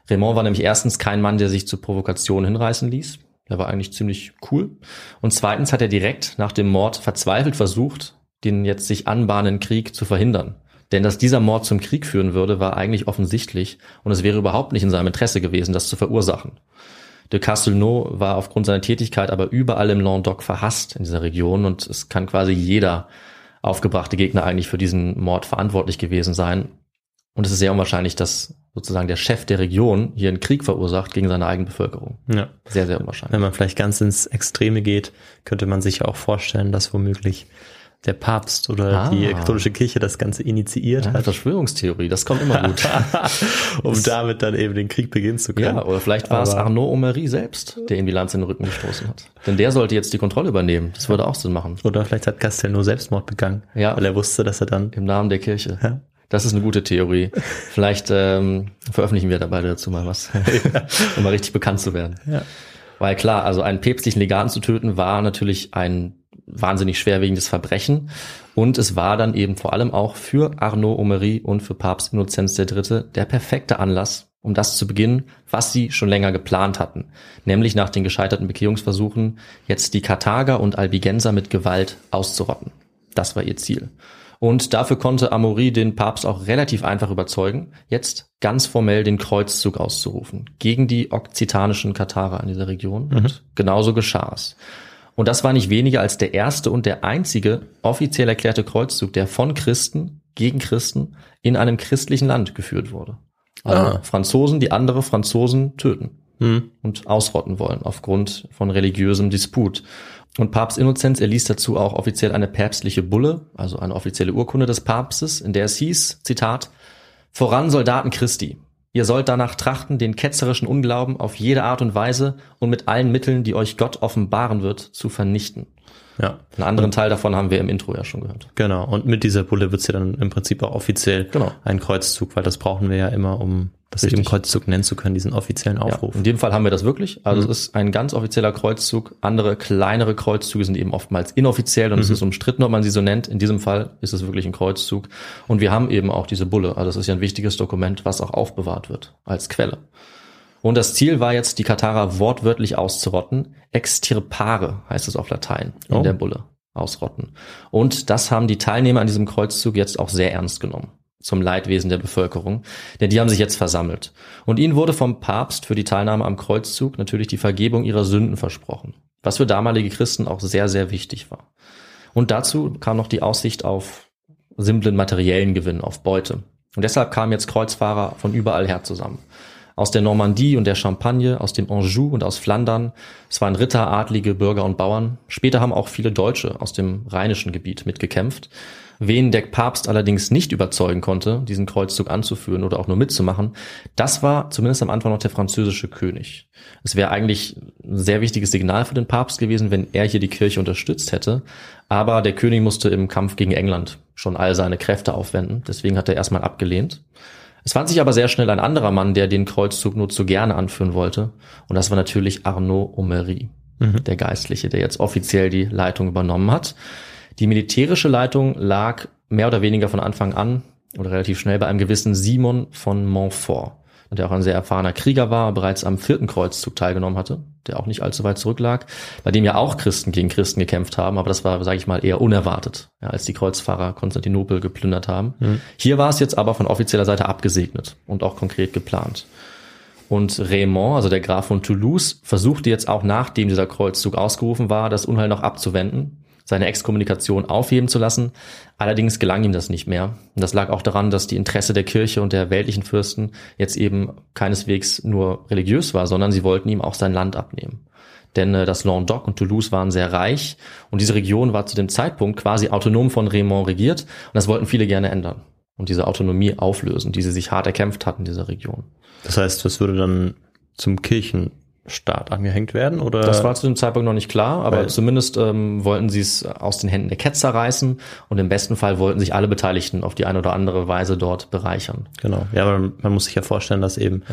Speaker 5: Raymond war nämlich erstens kein Mann, der sich zu Provokationen hinreißen ließ. Er war eigentlich ziemlich cool. Und zweitens hat er direkt nach dem Mord verzweifelt versucht, den jetzt sich anbahnenden Krieg zu verhindern. Denn dass dieser Mord zum Krieg führen würde, war eigentlich offensichtlich und es wäre überhaupt nicht in seinem Interesse gewesen, das zu verursachen. De Castelnau war aufgrund seiner Tätigkeit aber überall im Languedoc verhasst in dieser Region und es kann quasi jeder aufgebrachte Gegner eigentlich für diesen Mord verantwortlich gewesen sein. Und es ist sehr unwahrscheinlich, dass sozusagen der Chef der Region hier einen Krieg verursacht gegen seine eigene Bevölkerung.
Speaker 4: Ja.
Speaker 5: Sehr, sehr unwahrscheinlich.
Speaker 4: Wenn man vielleicht ganz ins Extreme geht, könnte man sich auch vorstellen, dass womöglich der Papst oder
Speaker 5: Ah.
Speaker 4: die katholische Kirche das Ganze initiiert
Speaker 5: Ja,
Speaker 4: hat,
Speaker 5: Verschwörungstheorie, das kommt immer gut. <laughs>
Speaker 4: um damit dann eben den Krieg beginnen zu können.
Speaker 5: Ja, oder vielleicht war es
Speaker 4: Aber-
Speaker 5: Arnaud Omery selbst, der ihm die Lanze in den Rücken gestoßen hat. Denn der sollte jetzt die Kontrolle übernehmen. Das würde auch Sinn machen.
Speaker 4: Oder vielleicht hat Castelnau Selbstmord begangen,
Speaker 5: Ja.
Speaker 4: weil er wusste, dass er dann
Speaker 5: Im Namen der Kirche.
Speaker 4: Ja.
Speaker 5: Das ist eine gute Theorie. Vielleicht ähm, veröffentlichen wir da beide dazu mal was, <laughs> um mal richtig bekannt zu werden.
Speaker 4: Ja.
Speaker 5: Weil klar, also einen päpstlichen Legaten zu töten war natürlich ein wahnsinnig schwerwiegendes Verbrechen. Und es war dann eben vor allem auch für Arnaud Omery und für Papst Innozenz III. der perfekte Anlass, um das zu beginnen, was sie schon länger geplant hatten. Nämlich nach den gescheiterten Bekehrungsversuchen jetzt die Karthager und Albigenser mit Gewalt auszurotten. Das war ihr Ziel. Und dafür konnte Amaury den Papst auch relativ einfach überzeugen, jetzt ganz formell den Kreuzzug auszurufen gegen die okzitanischen Katharer in dieser Region. Und genauso geschah es. Und das war nicht weniger als der erste und der einzige offiziell erklärte Kreuzzug, der von Christen gegen Christen in einem christlichen Land geführt wurde. Also
Speaker 4: Ah.
Speaker 5: Franzosen, die andere Franzosen töten
Speaker 4: Hm.
Speaker 5: und ausrotten wollen aufgrund von religiösem Disput. Und Papst Innozenz erließ dazu auch offiziell eine päpstliche Bulle, also eine offizielle Urkunde des Papstes, in der es hieß, Zitat, Voran Soldaten Christi. Ihr sollt danach trachten, den ketzerischen Unglauben auf jede Art und Weise und mit allen Mitteln, die euch Gott offenbaren wird, zu vernichten.
Speaker 4: Ja,
Speaker 5: Einen anderen Teil davon haben wir im Intro ja schon gehört.
Speaker 4: genau. Und mit dieser Bulle wird's ja dann im Prinzip auch offiziell
Speaker 5: Genau.
Speaker 4: ein Kreuzzug, weil das brauchen wir ja immer, um das
Speaker 5: Richtig.
Speaker 4: eben Kreuzzug nennen zu können, diesen offiziellen
Speaker 5: Ja,
Speaker 4: Aufruf.
Speaker 5: in dem Fall haben wir das wirklich. Also es ist ein ganz offizieller Kreuzzug. Andere kleinere Kreuzzüge sind eben oftmals inoffiziell und es ist umstritten, ob man sie so nennt. In diesem Fall ist es wirklich ein Kreuzzug. Und wir haben eben auch diese Bulle. Also es ist ja ein wichtiges Dokument, was auch aufbewahrt wird als Quelle. Und das Ziel war jetzt, die Katharer wortwörtlich auszurotten. Extirpare heißt es auf Latein in
Speaker 4: Oh.
Speaker 5: der Bulle. Ausrotten. Und das haben die Teilnehmer an diesem Kreuzzug jetzt auch sehr ernst genommen. Zum Leidwesen der Bevölkerung. Denn die haben sich jetzt versammelt. Und ihnen wurde vom Papst für die Teilnahme am Kreuzzug natürlich die Vergebung ihrer Sünden versprochen. Was für damalige Christen auch sehr, sehr wichtig war. Und dazu kam noch die Aussicht auf simplen materiellen Gewinn, auf Beute. Und deshalb kamen jetzt Kreuzfahrer von überall her zusammen. Aus der Normandie und der Champagne, aus dem Anjou und aus Flandern. Es waren Ritter, Adlige, Bürger und Bauern. Später haben auch viele Deutsche aus dem rheinischen Gebiet mitgekämpft. Wen der Papst allerdings nicht überzeugen konnte, diesen Kreuzzug anzuführen oder auch nur mitzumachen, das war zumindest am Anfang noch der französische König. Es wäre eigentlich ein sehr wichtiges Signal für den Papst gewesen, wenn er hier die Kirche unterstützt hätte. Aber der König musste im Kampf gegen England schon all seine Kräfte aufwenden. Deswegen hat er erstmal abgelehnt. Es fand sich aber sehr schnell ein anderer Mann, der den Kreuzzug nur zu gerne anführen wollte. Und das war natürlich Arnaud Omery, der Geistliche, der jetzt offiziell die Leitung übernommen hat. Die militärische Leitung lag mehr oder weniger von Anfang an oder relativ schnell bei einem gewissen Simon von Montfort, der auch ein sehr erfahrener Krieger war, bereits am vierten Kreuzzug teilgenommen hatte, der auch nicht allzu weit zurücklag, bei dem ja auch Christen gegen Christen gekämpft haben, aber das war, sage ich mal, eher unerwartet, ja, als die Kreuzfahrer Konstantinopel geplündert haben. Hier war es jetzt aber von offizieller Seite abgesegnet und auch konkret geplant. Und Raymond, also der Graf von Toulouse, versuchte jetzt auch nachdem dieser Kreuzzug ausgerufen war, das Unheil noch abzuwenden, seine Exkommunikation aufheben zu lassen. Allerdings gelang ihm das nicht mehr. Und das lag auch daran, dass die Interesse der Kirche und der weltlichen Fürsten jetzt eben keineswegs nur religiös war, sondern sie wollten ihm auch sein Land abnehmen. Denn äh, das Languedoc und Toulouse waren sehr reich und diese Region war zu dem Zeitpunkt quasi autonom von Raymond regiert und das wollten viele gerne ändern und diese Autonomie auflösen, die sie sich hart erkämpft hatten in dieser Region.
Speaker 4: Das heißt, das würde dann zum Kirchenstaat angehängt werden oder?
Speaker 5: Das war zu dem Zeitpunkt noch nicht klar, aber
Speaker 4: Weil-
Speaker 5: zumindest ähm, wollten sie es aus den Händen der Ketzer reißen und im besten Fall wollten sich alle Beteiligten auf die eine oder andere Weise dort bereichern.
Speaker 4: Genau. Ja, aber man muss sich ja vorstellen, dass eben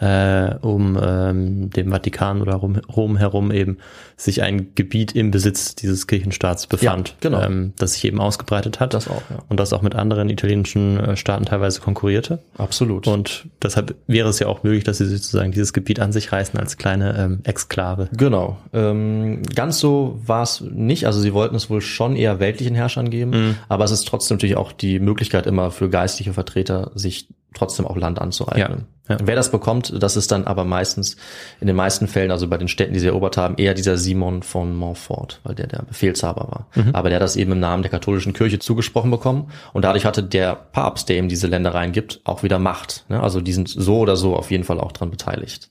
Speaker 4: äh, um ähm, den Vatikan oder Rom, Rom herum eben sich ein Gebiet im Besitz dieses Kirchenstaats befand,
Speaker 5: Ja, genau.
Speaker 4: ähm, das sich eben ausgebreitet hat
Speaker 5: Das auch, ja.
Speaker 4: und das auch mit anderen italienischen äh, Staaten teilweise konkurrierte.
Speaker 5: Absolut.
Speaker 4: Und deshalb wäre es ja auch möglich, dass sie sozusagen dieses Gebiet an sich reißen als kleine ähm, Exklave.
Speaker 5: Genau. Ähm, ganz so war es nicht. Also sie wollten es wohl schon eher weltlichen Herrschern geben, aber es ist trotzdem natürlich auch die Möglichkeit immer für geistliche Vertreter, sich trotzdem auch Land anzueignen.
Speaker 4: Ja, ja.
Speaker 5: Wer das bekommt, das ist dann aber meistens in den meisten Fällen, also bei den Städten, die sie erobert haben, eher dieser Simon von Montfort, weil der der Befehlshaber war. Aber der hat das eben im Namen der katholischen Kirche zugesprochen bekommen und dadurch hatte der Papst, der ihm diese Ländereien gibt, auch wieder Macht. Ne? Also die sind so oder so auf jeden Fall auch dran beteiligt.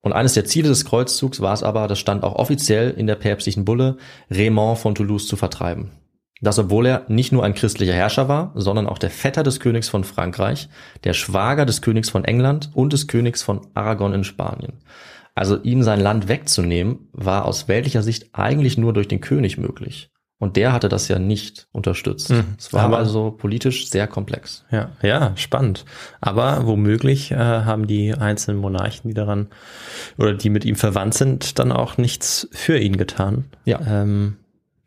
Speaker 5: Und eines der Ziele des Kreuzzugs war es aber, das stand auch offiziell in der päpstlichen Bulle, Raymond von Toulouse zu vertreiben. Das, obwohl er nicht nur ein christlicher Herrscher war, sondern auch der Vetter des Königs von Frankreich, der Schwager des Königs von England und des Königs von Aragon in Spanien. Also ihm sein Land wegzunehmen, war aus weltlicher Sicht eigentlich nur durch den König möglich. Und der hatte das ja nicht unterstützt. Es war
Speaker 4: aber-
Speaker 5: also politisch sehr komplex.
Speaker 4: Ja, ja, spannend. Aber womöglich äh, haben die einzelnen Monarchen, die daran oder die mit ihm verwandt sind, dann auch nichts für ihn getan.
Speaker 5: Ja.
Speaker 4: Ähm,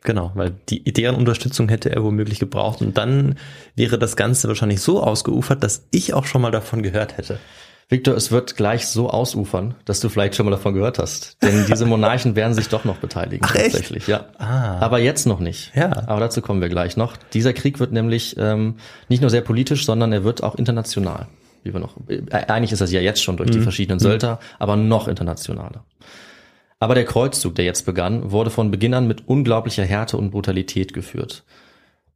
Speaker 4: genau, weil die deren Unterstützung hätte er womöglich gebraucht und dann wäre das Ganze wahrscheinlich so ausgeufert, dass ich auch schon mal davon gehört hätte.
Speaker 5: Victor, es wird gleich so ausufern, dass du vielleicht schon mal davon gehört hast. Denn diese Monarchen <laughs> werden sich doch noch beteiligen.
Speaker 4: Ach, echt?
Speaker 5: tatsächlich, ja.
Speaker 4: Ah.
Speaker 5: Aber jetzt noch nicht.
Speaker 4: Ja.
Speaker 5: Aber dazu kommen wir gleich noch. Dieser Krieg wird nämlich ähm, nicht nur sehr politisch, sondern er wird auch international. Wie wir noch. Äh, eigentlich ist das ja jetzt schon durch die verschiedenen Söldner, aber noch internationaler. Aber der Kreuzzug, der jetzt begann, wurde von Beginn an mit unglaublicher Härte und Brutalität geführt.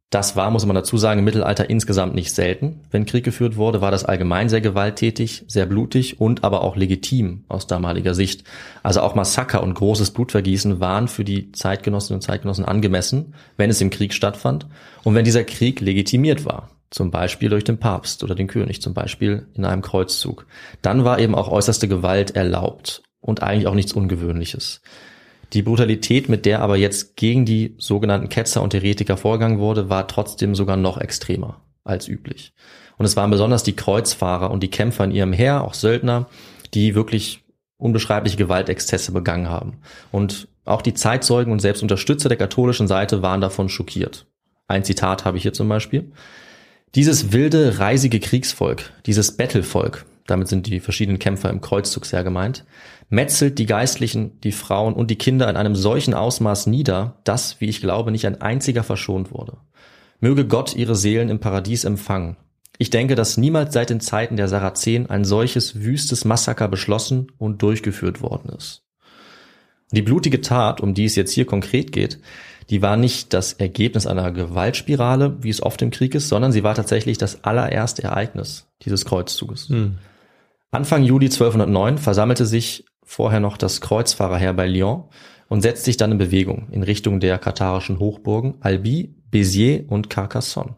Speaker 5: Das war, muss man dazu sagen, im Mittelalter insgesamt nicht selten. Wenn Krieg geführt wurde, war das allgemein sehr gewalttätig, sehr blutig und aber auch legitim aus damaliger Sicht. Also auch Massaker und großes Blutvergießen waren für die Zeitgenossinnen und Zeitgenossen angemessen, wenn es im Krieg stattfand und wenn dieser Krieg legitimiert war. Zum Beispiel durch den Papst oder den König, zum Beispiel in einem Kreuzzug. Dann war eben auch äußerste Gewalt erlaubt und eigentlich auch nichts Ungewöhnliches. Die Brutalität, mit der aber jetzt gegen die sogenannten Ketzer und Heretiker vorgegangen wurde, war trotzdem sogar noch extremer als üblich. Und es waren besonders die Kreuzfahrer und die Kämpfer in ihrem Heer, auch Söldner, die wirklich unbeschreibliche Gewaltexzesse begangen haben. Und auch die Zeitzeugen und selbst Unterstützer der katholischen Seite waren davon schockiert. Ein Zitat habe ich hier zum Beispiel. Dieses wilde, reisige Kriegsvolk, dieses Bettelvolk, damit sind die verschiedenen Kämpfer im Kreuzzug sehr gemeint, metzelt die Geistlichen, die Frauen und die Kinder in einem solchen Ausmaß nieder, dass, wie ich glaube, nicht ein einziger verschont wurde. Möge Gott ihre Seelen im Paradies empfangen. Ich denke, dass niemals seit den Zeiten der Sarazenen ein solches wüstes Massaker beschlossen und durchgeführt worden ist. Die blutige Tat, um die es jetzt hier konkret geht, die war nicht das Ergebnis einer Gewaltspirale, wie es oft im Krieg ist, sondern sie war tatsächlich das allererste Ereignis dieses Kreuzzuges. Anfang Juli 1209 versammelte sich vorher noch das Kreuzfahrerheer bei Lyon und setzte sich dann in Bewegung in Richtung der katharischen Hochburgen Albi, Béziers und Carcassonne.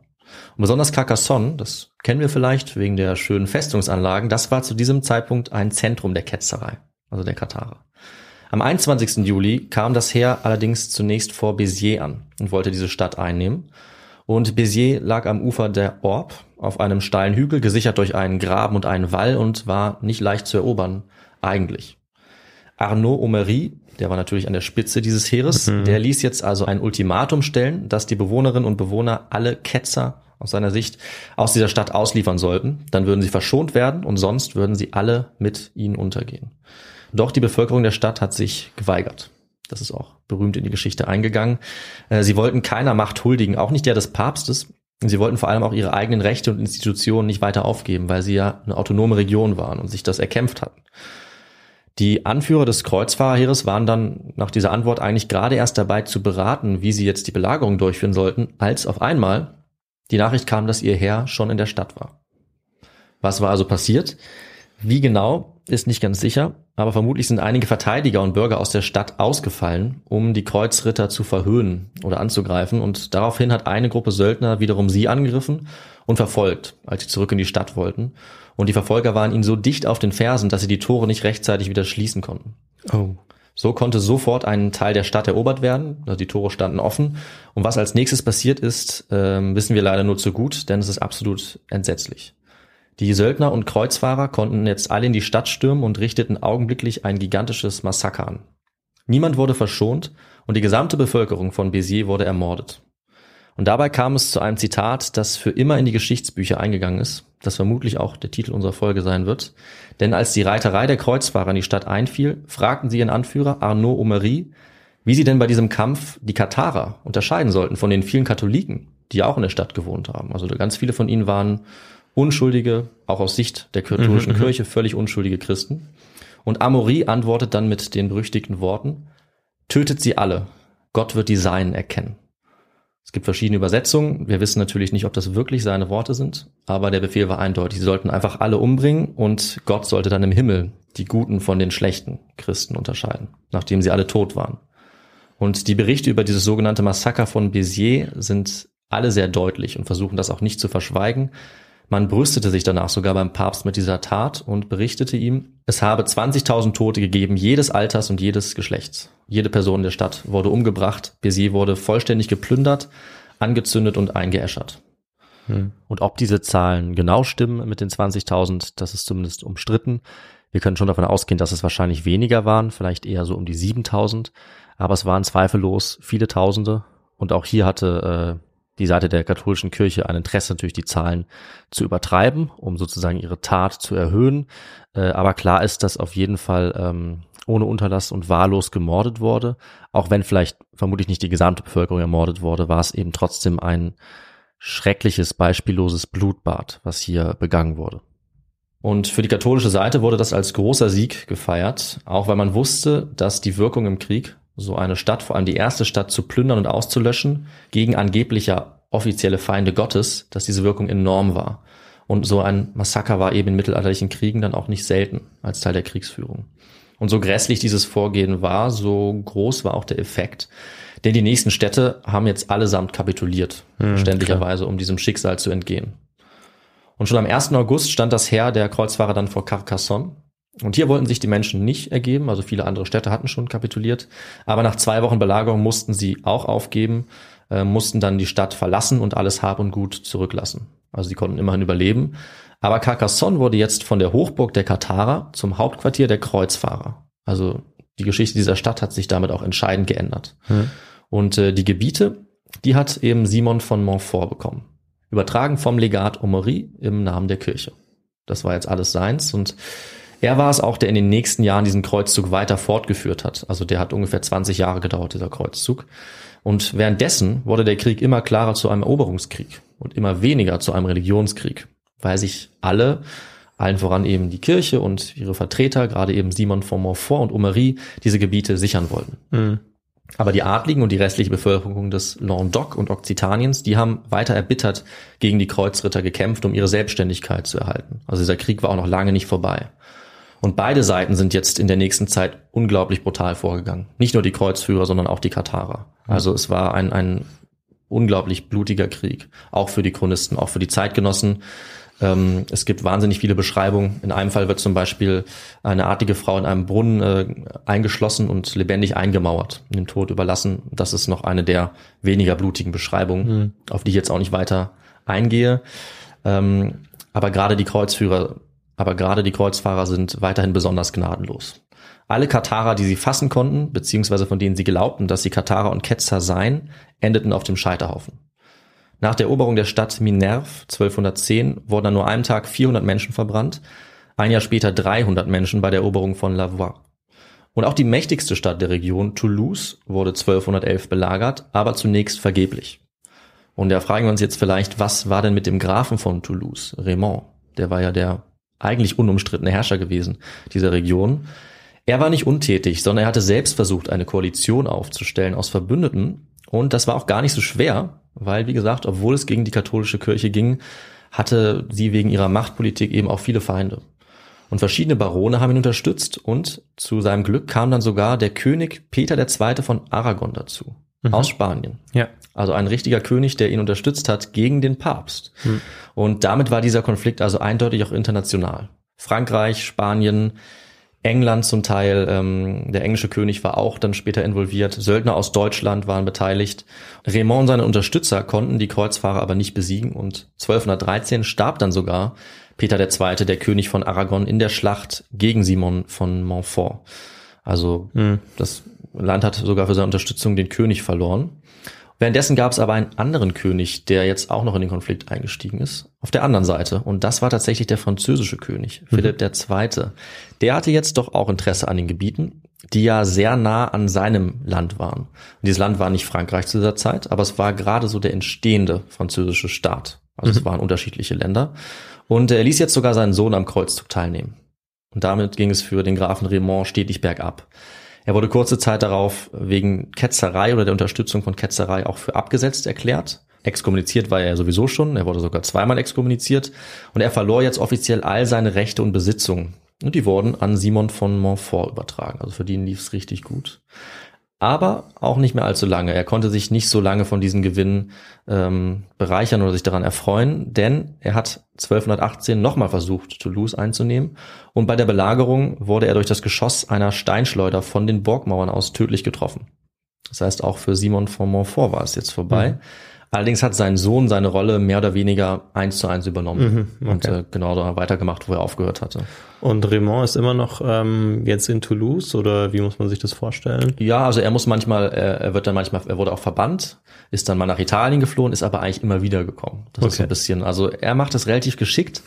Speaker 5: Und besonders Carcassonne, das kennen wir vielleicht wegen der schönen Festungsanlagen, das war zu diesem Zeitpunkt ein Zentrum der Ketzerei, also der Katharer. Am 21. Juli kam das Heer allerdings zunächst vor Béziers an und wollte diese Stadt einnehmen. Und Béziers lag am Ufer der Orb auf einem steilen Hügel, gesichert durch einen Graben und einen Wall und war nicht leicht zu erobern, eigentlich. Arnaud Omery, der war natürlich an der Spitze dieses Heeres,
Speaker 4: Mhm.
Speaker 5: der ließ jetzt also ein Ultimatum stellen, dass die Bewohnerinnen und Bewohner alle Ketzer aus seiner Sicht aus dieser Stadt ausliefern sollten. Dann würden sie verschont werden und sonst würden sie alle mit ihnen untergehen. Doch die Bevölkerung der Stadt hat sich geweigert. Das ist auch berühmt in die Geschichte eingegangen. Äh, Sie wollten keiner Macht huldigen, auch nicht der des Papstes. Sie wollten vor allem auch ihre eigenen Rechte und Institutionen nicht weiter aufgeben, weil sie ja eine autonome Region waren und sich das erkämpft hatten. Die Anführer des Kreuzfahrerheeres waren dann nach dieser Antwort eigentlich gerade erst dabei zu beraten, wie sie jetzt die Belagerung durchführen sollten, als auf einmal die Nachricht kam, dass ihr Herr schon in der Stadt war. Was war also passiert? Wie genau, ist nicht ganz sicher, aber vermutlich sind einige Verteidiger und Bürger aus der Stadt ausgefallen, um die Kreuzritter zu verhöhnen oder anzugreifen und daraufhin hat eine Gruppe Söldner wiederum sie angegriffen und verfolgt, als sie zurück in die Stadt wollten. Und die Verfolger waren ihnen so dicht auf den Fersen, dass sie die Tore nicht rechtzeitig wieder schließen konnten.
Speaker 4: Oh.
Speaker 5: So konnte sofort ein Teil der Stadt erobert werden, also die Tore standen offen. Und was als nächstes passiert ist, ähm, wissen wir leider nur zu gut, denn es ist absolut entsetzlich. Die Söldner und Kreuzfahrer konnten jetzt alle in die Stadt stürmen und richteten augenblicklich ein gigantisches Massaker an. Niemand wurde verschont und die gesamte Bevölkerung von Béziers wurde ermordet. Und dabei kam es zu einem Zitat, das für immer in die Geschichtsbücher eingegangen ist, das vermutlich auch der Titel unserer Folge sein wird. Denn als die Reiterei der Kreuzfahrer in die Stadt einfiel, fragten sie ihren Anführer Arnaud Omery, wie sie denn bei diesem Kampf die Katharer unterscheiden sollten von den vielen Katholiken, die auch in der Stadt gewohnt haben. Also ganz viele von ihnen waren unschuldige, auch aus Sicht der katholischen
Speaker 4: Mhm, mhm.
Speaker 5: Kirche völlig unschuldige Christen. Und Amaury antwortet dann mit den berüchtigten Worten, tötet sie alle, Gott wird die Seinen erkennen. Es gibt verschiedene Übersetzungen. Wir wissen natürlich nicht, ob das wirklich seine Worte sind, aber der Befehl war eindeutig. Sie sollten einfach alle umbringen und Gott sollte dann im Himmel die guten von den schlechten Christen unterscheiden, nachdem sie alle tot waren. Und die Berichte über dieses sogenannte Massaker von Béziers sind alle sehr deutlich und versuchen das auch nicht zu verschweigen. Man brüstete sich danach sogar beim Papst mit dieser Tat und berichtete ihm, es habe 20.000 Tote gegeben, jedes Alters und jedes Geschlechts. Jede Person in der Stadt wurde umgebracht, Béziers wurde vollständig geplündert, angezündet und eingeäschert.
Speaker 4: Hm.
Speaker 5: Und ob diese Zahlen genau stimmen mit den 20.000, das ist zumindest umstritten. Wir können schon davon ausgehen, dass es wahrscheinlich weniger waren, vielleicht eher so um die 7.000, aber es waren zweifellos viele Tausende. Und auch hier hatte äh, die Seite der katholischen Kirche ein Interesse natürlich die Zahlen zu übertreiben, um sozusagen ihre Tat zu erhöhen. Äh, aber klar ist, dass auf jeden Fall ähm, ohne Unterlass und wahllos gemordet wurde. Auch wenn vielleicht vermutlich nicht die gesamte Bevölkerung ermordet wurde, war es eben trotzdem ein schreckliches, beispielloses Blutbad, was hier begangen wurde. Und für die katholische Seite wurde das als großer Sieg gefeiert, auch weil man wusste, dass die Wirkung im Krieg, so eine Stadt, vor allem die erste Stadt zu plündern und auszulöschen, gegen angeblicher offizielle Feinde Gottes, dass diese Wirkung enorm war. Und so ein Massaker war eben in mittelalterlichen Kriegen dann auch nicht selten als Teil der Kriegsführung. Und so grässlich dieses Vorgehen war, so groß war auch der Effekt. Denn die nächsten Städte haben jetzt allesamt kapituliert,
Speaker 4: Hm,
Speaker 5: verständlicherweise, um diesem Schicksal zu entgehen. Und schon am 1. August stand das Heer der Kreuzfahrer dann vor Carcassonne. Und hier wollten sich die Menschen nicht ergeben, also viele andere Städte hatten schon kapituliert. Aber nach zwei Wochen Belagerung mussten sie auch aufgeben, äh, mussten dann die Stadt verlassen und alles Hab und Gut zurücklassen. Also sie konnten immerhin überleben. Aber Carcassonne wurde jetzt von der Hochburg der Katharer zum Hauptquartier der Kreuzfahrer. Also die Geschichte dieser Stadt hat sich damit auch entscheidend geändert.
Speaker 4: Hm.
Speaker 5: Und äh, die Gebiete, die hat eben Simon von Montfort bekommen. Übertragen vom Legat Omery im Namen der Kirche. Das war jetzt alles seins und er war es auch, der in den nächsten Jahren diesen Kreuzzug weiter fortgeführt hat. Also der hat ungefähr 20 Jahre gedauert, dieser Kreuzzug. Und währenddessen wurde der Krieg immer klarer zu einem Eroberungskrieg und immer weniger zu einem Religionskrieg, weil sich alle, allen voran eben die Kirche und ihre Vertreter, gerade eben Simon von Montfort und Omery, diese Gebiete sichern wollten.
Speaker 4: Hm.
Speaker 5: Aber die Adligen und die restliche Bevölkerung des Languedoc und Okzitaniens, die haben weiter erbittert gegen die Kreuzritter gekämpft, um ihre Selbstständigkeit zu erhalten. Also dieser Krieg war auch noch lange nicht vorbei. Und beide Seiten sind jetzt in der nächsten Zeit unglaublich brutal vorgegangen. Nicht nur die Kreuzführer, sondern auch die Katharer. Also es war ein, ein unglaublich blutiger Krieg, auch für die Chronisten, auch für die Zeitgenossen. Ähm, es gibt wahnsinnig viele Beschreibungen. In einem Fall wird zum Beispiel eine artige Frau in einem Brunnen äh, eingeschlossen und lebendig eingemauert, dem Tod überlassen. Das ist noch eine der weniger blutigen Beschreibungen,
Speaker 4: Mhm.
Speaker 5: auf die ich jetzt auch nicht weiter eingehe. Ähm, aber gerade die Kreuzführer, aber gerade die Kreuzfahrer sind weiterhin besonders gnadenlos. Alle Katarer, die sie fassen konnten, beziehungsweise von denen sie glaubten, dass sie Katarer und Ketzer seien, endeten auf dem Scheiterhaufen. Nach der Eroberung der Stadt Minerve 1210 wurden an nur einem Tag 400 Menschen verbrannt, ein Jahr später 300 Menschen bei der Eroberung von Lavois. Und auch die mächtigste Stadt der Region, Toulouse, wurde 1211 belagert, aber zunächst vergeblich. Und da fragen wir uns jetzt vielleicht, was war denn mit dem Grafen von Toulouse, Raymond? Der war ja der eigentlich unumstrittene Herrscher gewesen dieser Region. Er war nicht untätig, sondern er hatte selbst versucht, eine Koalition aufzustellen aus Verbündeten. Und das war auch gar nicht so schwer, weil, wie gesagt, obwohl es gegen die katholische Kirche ging, hatte sie wegen ihrer Machtpolitik eben auch viele Feinde. Und verschiedene Barone haben ihn unterstützt und zu seinem Glück kam dann sogar der König Peter II. von Aragon dazu, aus Spanien.
Speaker 4: Ja.
Speaker 5: Also ein richtiger König, der ihn unterstützt hat gegen den Papst. Und damit war dieser Konflikt also eindeutig auch international. Frankreich, Spanien, England zum Teil, ähm, der englische König war auch dann später involviert, Söldner aus Deutschland waren beteiligt. Raymond und seine Unterstützer konnten die Kreuzfahrer aber nicht besiegen und 1213 starb dann sogar Peter II., der König von Aragon, in der Schlacht gegen Simon von Montfort. Also das Land hat sogar für seine Unterstützung den König verloren. Währenddessen gab es aber einen anderen König, der jetzt auch noch in den Konflikt eingestiegen ist, auf der anderen Seite. Und das war tatsächlich der französische König, Philipp II. Der hatte jetzt doch auch Interesse an den Gebieten, die ja sehr nah an seinem Land waren. Und dieses Land war nicht Frankreich zu dieser Zeit, aber es war gerade so der entstehende französische Staat. Also es waren unterschiedliche Länder. Und er ließ jetzt sogar seinen Sohn am Kreuzzug teilnehmen. Und damit ging es für den Grafen Raymond stetig bergab. Er wurde kurze Zeit darauf wegen Ketzerei oder der Unterstützung von Ketzerei auch für abgesetzt erklärt. Exkommuniziert war er sowieso schon, er wurde sogar zweimal exkommuniziert und er verlor jetzt offiziell all seine Rechte und Besitzungen. Und die wurden an Simon von Montfort übertragen. Also für ihn lief es richtig gut. Aber auch nicht mehr allzu lange. Er konnte sich nicht so lange von diesen Gewinnen ähm, bereichern oder sich daran erfreuen, denn er hat 1218 nochmal versucht, Toulouse einzunehmen und bei der Belagerung wurde er durch das Geschoss einer Steinschleuder von den Burgmauern aus tödlich getroffen. Das heißt, auch für Simon von Montfort war es jetzt vorbei. Allerdings hat sein Sohn seine Rolle mehr oder weniger eins zu eins übernommen
Speaker 4: Mhm,
Speaker 5: und
Speaker 4: okay.
Speaker 5: äh, genau da weitergemacht, wo er aufgehört hatte.
Speaker 4: Und Raymond ist immer noch ähm, jetzt in Toulouse oder wie muss man sich das vorstellen?
Speaker 5: Ja, also er muss manchmal, er, er wird dann manchmal, er wurde auch verbannt, ist dann mal nach Italien geflohen, ist aber eigentlich immer wieder gekommen. Das ist so
Speaker 4: Okay.
Speaker 5: ein bisschen, also er macht es relativ geschickt.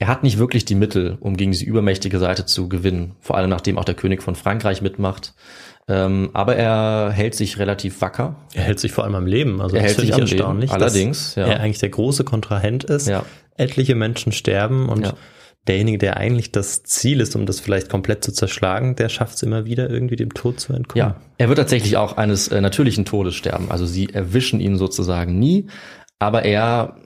Speaker 5: Er hat nicht wirklich die Mittel, um gegen diese übermächtige Seite zu gewinnen. Vor allem nachdem auch der König von Frankreich mitmacht. Ähm, aber er hält sich relativ wacker.
Speaker 4: Er hält sich vor allem am Leben. Also
Speaker 5: Er
Speaker 4: das
Speaker 5: hält
Speaker 4: finde
Speaker 5: sich
Speaker 4: ich
Speaker 5: am Leben.
Speaker 4: erstaunlich.
Speaker 5: Allerdings, ja.
Speaker 4: er eigentlich der große Kontrahent ist.
Speaker 5: Ja.
Speaker 4: Etliche Menschen sterben und
Speaker 5: Ja.
Speaker 4: derjenige, der eigentlich das Ziel ist, um das vielleicht komplett zu zerschlagen, der schafft es immer wieder irgendwie dem Tod zu entkommen.
Speaker 5: Ja, er wird tatsächlich auch eines äh, natürlichen Todes sterben. Also sie erwischen ihn sozusagen nie, aber er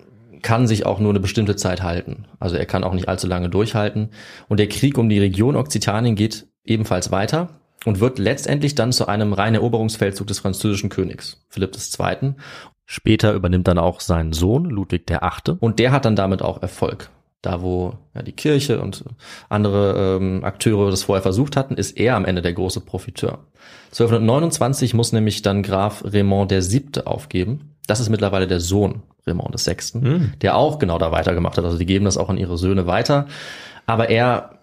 Speaker 5: kann sich auch nur eine bestimmte Zeit halten. Also er kann auch nicht allzu lange durchhalten. Und der Krieg um die Region Okzitanien geht ebenfalls weiter und wird letztendlich dann zu einem reinen Eroberungsfeldzug des französischen Königs, Philipp II. Später übernimmt dann auch sein Sohn, Ludwig VIII. Und der hat dann damit auch Erfolg. Da, wo ja, die Kirche und andere ähm, Akteure das vorher versucht hatten, ist er am Ende der große Profiteur. 1229 muss nämlich dann Graf Raymond der Siebte aufgeben. Das ist mittlerweile der Sohn Raymond des Sechsten, der auch genau da weitergemacht hat. Also die geben das auch an ihre Söhne weiter. Aber er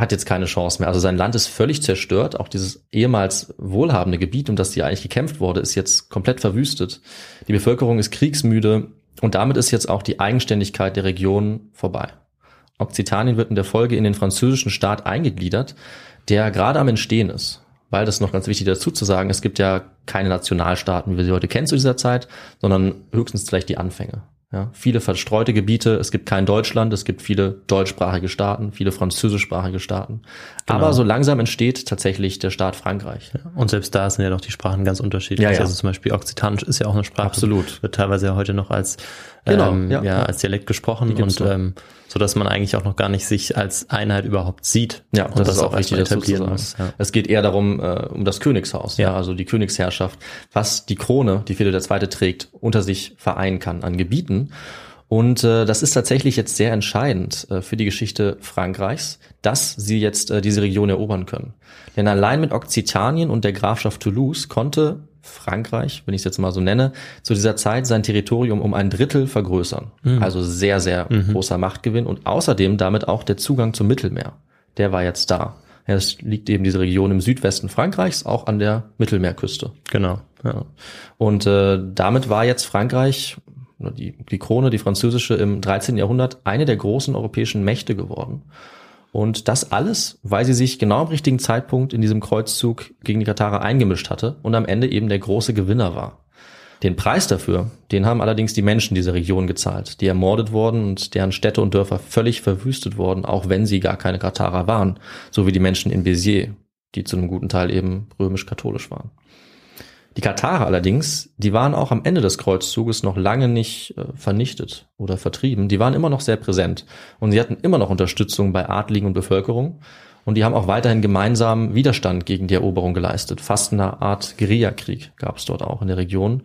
Speaker 5: hat jetzt keine Chance mehr. Also sein Land ist völlig zerstört. Auch dieses ehemals wohlhabende Gebiet, um das hier eigentlich gekämpft wurde, ist jetzt komplett verwüstet. Die Bevölkerung ist kriegsmüde und damit ist jetzt auch die Eigenständigkeit der Region vorbei. Okzitanien wird in der Folge in den französischen Staat eingegliedert, der gerade am Entstehen ist. Weil das noch ganz wichtig dazu zu sagen, es gibt ja keine Nationalstaaten, wie wir sie heute kennen zu dieser Zeit, sondern höchstens vielleicht die Anfänge. Ja, viele verstreute Gebiete, es gibt kein Deutschland, es gibt viele deutschsprachige Staaten, viele französischsprachige Staaten. Aber so langsam entsteht tatsächlich der Staat Frankreich.
Speaker 4: Und selbst da sind ja doch die Sprachen ganz unterschiedlich.
Speaker 5: Ja, ja.
Speaker 4: Also zum Beispiel Okzitanisch ist ja auch eine Sprache.
Speaker 5: Absolut.
Speaker 4: Wird teilweise ja heute noch als,
Speaker 5: Genau,
Speaker 4: ähm,
Speaker 5: ja.
Speaker 4: ja. als Dialekt gesprochen und
Speaker 5: noch.
Speaker 4: ähm, so dass man eigentlich auch noch gar nicht sich als Einheit überhaupt sieht.
Speaker 5: Ja,
Speaker 4: und
Speaker 5: das, ist auch zu
Speaker 4: etablieren muss. Ja.
Speaker 5: Es geht eher darum, äh, um das Königshaus, ja.
Speaker 4: Ja.
Speaker 5: also die Königsherrschaft, was die Krone, die Philipp II. trägt, unter sich vereinen kann an Gebieten. Und äh, das ist tatsächlich jetzt sehr entscheidend äh, für die Geschichte Frankreichs, dass sie jetzt äh, diese Region erobern können. Denn allein mit Okzitanien und der Grafschaft Toulouse konnte Frankreich, wenn ich es jetzt mal so nenne, zu dieser Zeit sein Territorium um ein Drittel vergrößern. Also sehr, sehr großer Machtgewinn und außerdem damit auch der Zugang zum Mittelmeer. Der war jetzt da. Ja, es liegt eben diese Region im Südwesten Frankreichs, auch an der Mittelmeerküste.
Speaker 4: Genau.
Speaker 5: Ja. Und äh, damit war jetzt Frankreich, die, die Krone, die französische, im 13. Jahrhundert eine der großen europäischen Mächte geworden. Und das alles, weil sie sich genau am richtigen Zeitpunkt in diesem Kreuzzug gegen die Katarer eingemischt hatte und am Ende eben der große Gewinner war. Den Preis dafür, den haben allerdings die Menschen dieser Region gezahlt, die ermordet wurden und deren Städte und Dörfer völlig verwüstet wurden, auch wenn sie gar keine Katarer waren, so wie die Menschen in Béziers, die zu einem guten Teil eben römisch-katholisch waren. Die Katarer allerdings, die waren auch am Ende des Kreuzzuges noch lange nicht äh, vernichtet oder vertrieben. Die waren immer noch sehr präsent und sie hatten immer noch Unterstützung bei Adligen und Bevölkerung. Und die haben auch weiterhin gemeinsam Widerstand gegen die Eroberung geleistet. Fast eine Art Guerillakrieg gab es dort auch in der Region.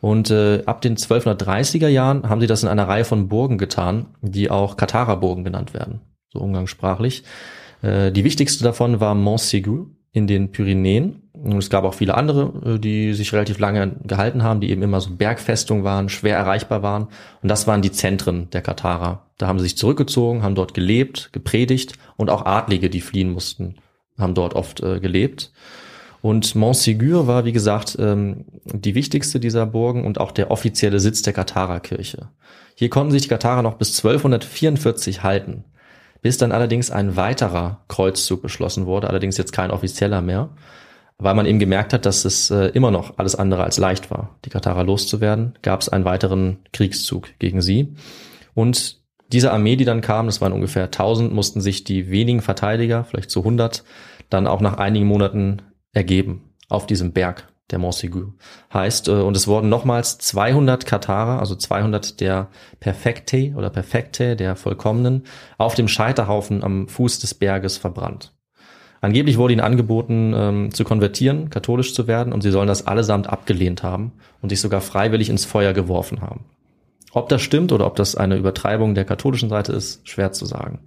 Speaker 5: Und äh, ab den 1230er Jahren haben sie das in einer Reihe von Burgen getan, die auch Katarerburgen genannt werden, so umgangssprachlich. Äh, die wichtigste davon war Montségur in den Pyrenäen. Und es gab auch viele andere, äh, die sich relativ lange gehalten haben, die eben immer so Bergfestungen waren, schwer erreichbar waren. Und das waren die Zentren der Katarer. Da haben sie sich zurückgezogen, haben dort gelebt, gepredigt und auch Adlige, die fliehen mussten, haben dort oft äh, gelebt. Und Montségur war, wie gesagt, ähm, die wichtigste dieser Burgen und auch der offizielle Sitz der Katharerkirche. Hier konnten sich die Katarer noch bis 1244 halten, bis dann allerdings ein weiterer Kreuzzug beschlossen wurde, allerdings jetzt kein offizieller mehr, weil man eben gemerkt hat, dass es äh, immer noch alles andere als leicht war, die Katarer loszuwerden, gab es einen weiteren Kriegszug gegen sie. Und diese Armee, die dann kam, das waren ungefähr 1000, mussten sich die wenigen Verteidiger, vielleicht zu 100, dann auch nach einigen Monaten ergeben auf diesem Berg, der Montségur heißt. Äh, Und es wurden nochmals 200 Katarer, also 200 der Perfekte oder Perfekte, der Vollkommenen, auf dem Scheiterhaufen am Fuß des Berges verbrannt. Angeblich wurde ihnen angeboten, ähm, zu konvertieren, katholisch zu werden, und sie sollen das allesamt abgelehnt haben und sich sogar freiwillig ins Feuer geworfen haben. Ob das stimmt oder ob das eine Übertreibung der katholischen Seite ist, schwer zu sagen.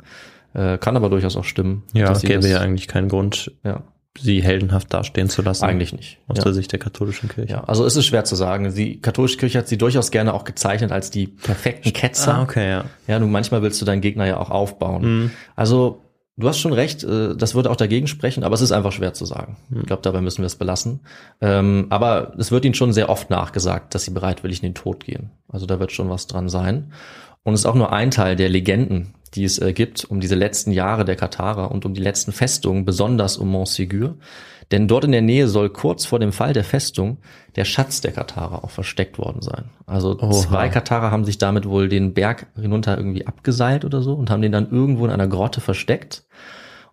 Speaker 5: Äh, kann aber durchaus auch stimmen.
Speaker 4: Ja,
Speaker 5: sie
Speaker 4: gäbe
Speaker 5: das-
Speaker 4: ja eigentlich keinen Grund,
Speaker 5: ja,
Speaker 4: sie heldenhaft dastehen zu lassen.
Speaker 5: eigentlich nicht.
Speaker 4: Aus
Speaker 5: ja.
Speaker 4: der Sicht der katholischen Kirche.
Speaker 5: Ja, also es ist schwer zu sagen. Die katholische Kirche hat sie durchaus gerne auch gezeichnet als die perfekten Ketzer.
Speaker 4: Ah, okay, ja.
Speaker 5: Ja, nun manchmal willst du deinen Gegner ja auch aufbauen. Also du hast schon recht, äh, das würde auch dagegen sprechen, aber es ist einfach schwer zu sagen. Ich glaube, dabei müssen wir es belassen. Ähm, aber es wird ihnen schon sehr oft nachgesagt, dass sie bereitwillig in den Tod gehen. Also da wird schon was dran sein. Und es ist auch nur ein Teil der Legenden, die es äh, gibt, um diese letzten Jahre der Katarer und um die letzten Festungen, besonders um Montségur. Denn dort in der Nähe soll kurz vor dem Fall der Festung der Schatz der Katarer auch versteckt worden sein. Also
Speaker 4: Oha.
Speaker 5: zwei Katarer haben sich damit wohl den Berg hinunter irgendwie abgeseilt oder so und haben den dann irgendwo in einer Grotte versteckt.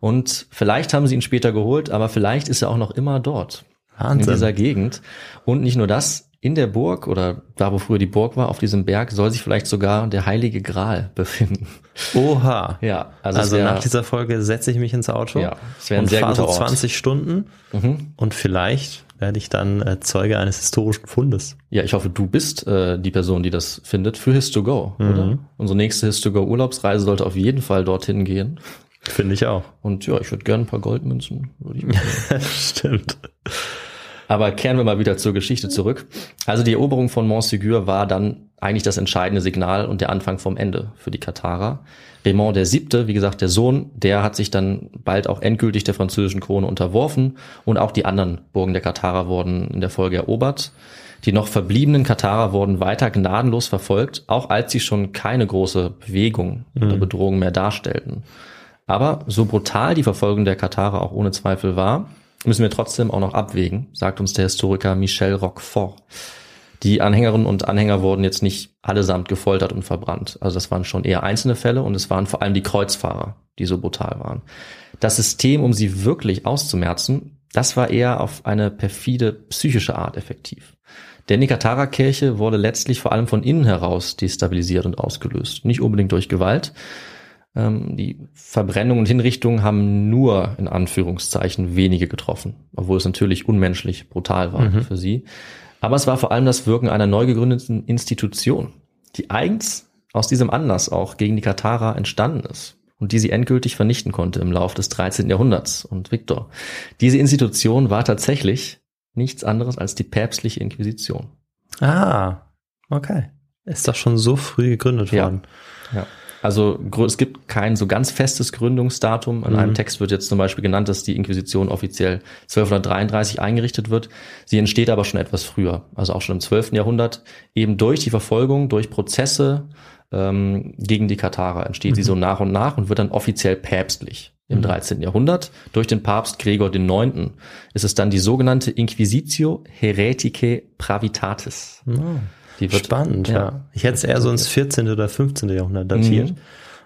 Speaker 5: Und vielleicht haben sie ihn später geholt, aber vielleicht ist er auch noch immer dort.
Speaker 4: Wahnsinn.
Speaker 5: In dieser Gegend. Und nicht nur das, in der Burg oder da, wo früher die Burg war, auf diesem Berg, soll sich vielleicht sogar der heilige Gral <laughs> befinden.
Speaker 4: Oha.
Speaker 5: Ja, also,
Speaker 4: Also,
Speaker 5: wär-
Speaker 4: nach dieser Folge setze ich mich ins Auto
Speaker 5: Ja,
Speaker 4: und fahre so
Speaker 5: Ort.
Speaker 4: 20 Stunden
Speaker 5: Mhm.
Speaker 4: und vielleicht werde ich dann äh, Zeuge eines historischen Fundes.
Speaker 5: Ja, ich hoffe, du bist äh, die Person, die das findet für His2Go, oder? Unsere nächste His2Go Urlaubsreise sollte auf jeden Fall dorthin gehen.
Speaker 4: Finde ich auch.
Speaker 5: Und ja, ich würde gerne ein paar Goldmünzen. Würde ich. <laughs>
Speaker 4: Stimmt.
Speaker 5: Aber kehren wir mal wieder zur Geschichte zurück. Also die Eroberung von Montségur war dann eigentlich das entscheidende Signal und der Anfang vom Ende für die Katarer. Raymond der Siebte, wie gesagt, der Sohn, der hat sich dann bald auch endgültig der französischen Krone unterworfen und auch die anderen Burgen der Katarer wurden in der Folge erobert. Die noch verbliebenen Katarer wurden weiter gnadenlos verfolgt, auch als sie schon keine große Bewegung oder Bedrohung mehr darstellten. Aber so brutal die Verfolgung der Katarer auch ohne Zweifel war, müssen wir trotzdem auch noch abwägen, sagt uns der Historiker Michel Roquefort. Die Anhängerinnen und Anhänger wurden jetzt nicht allesamt gefoltert und verbrannt. Also das waren schon eher einzelne Fälle und es waren vor allem die Kreuzfahrer, die so brutal waren. Das System, um sie wirklich auszumerzen, das war eher auf eine perfide psychische Art effektiv. Denn die Katharer-Kirche wurde letztlich vor allem von innen heraus destabilisiert und ausgelöst. Nicht unbedingt durch Gewalt, ähm, die Verbrennungen und Hinrichtungen haben nur in Anführungszeichen wenige getroffen, obwohl es natürlich unmenschlich brutal war für sie. Aber es war vor allem das Wirken einer neu gegründeten Institution, die eigens aus diesem Anlass auch gegen die Katharer entstanden ist und die sie endgültig vernichten konnte im Lauf des 13. Jahrhunderts. Und Viktor, diese Institution war tatsächlich nichts anderes als die päpstliche Inquisition.
Speaker 4: Ah, okay. Ist doch schon so früh gegründet
Speaker 5: Ja.
Speaker 4: worden.
Speaker 5: Ja. Also es gibt kein so ganz festes Gründungsdatum. In einem Text wird jetzt zum Beispiel genannt, dass die Inquisition offiziell 1233 eingerichtet wird. Sie entsteht aber schon etwas früher, also auch schon im 12. Jahrhundert. Eben durch die Verfolgung, durch Prozesse ähm, gegen die Katharer entsteht sie so nach und nach und wird dann offiziell päpstlich. Im 13. Jahrhundert durch den Papst Gregor IX. ist es dann die sogenannte Inquisitio Hereticae Pravitatis. Wird,
Speaker 4: Spannend, ja. Ich hätte es eher so ins 14. oder 15. Jahrhundert datiert.
Speaker 5: Mhm.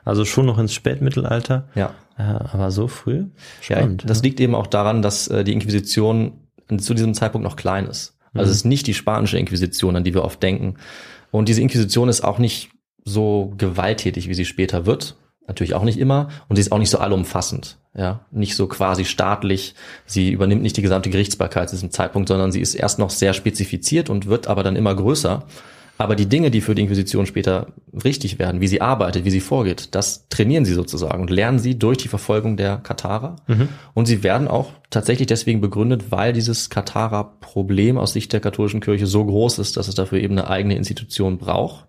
Speaker 4: Also schon noch ins Spätmittelalter.
Speaker 5: Ja.
Speaker 4: Ja, aber so früh?
Speaker 5: Ja,
Speaker 4: Spannend.
Speaker 5: das liegt eben auch daran, dass äh, die Inquisition zu diesem Zeitpunkt noch klein ist. Also es ist nicht die spanische Inquisition, an die wir oft denken. Und diese Inquisition ist auch nicht so gewalttätig, wie sie später wird. Natürlich auch nicht immer. Und sie ist auch nicht so allumfassend. Ja, nicht so quasi staatlich. Sie übernimmt nicht die gesamte Gerichtsbarkeit zu diesem Zeitpunkt, sondern sie ist erst noch sehr spezifiziert und wird aber dann immer größer. Aber die Dinge, die für die Inquisition später wichtig werden, wie sie arbeitet, wie sie vorgeht, das trainieren sie sozusagen und lernen sie durch die Verfolgung der Katharer. Und sie werden auch tatsächlich deswegen begründet, weil dieses Katharer-Problem aus Sicht der katholischen Kirche so groß ist, dass es dafür eben eine eigene Institution braucht.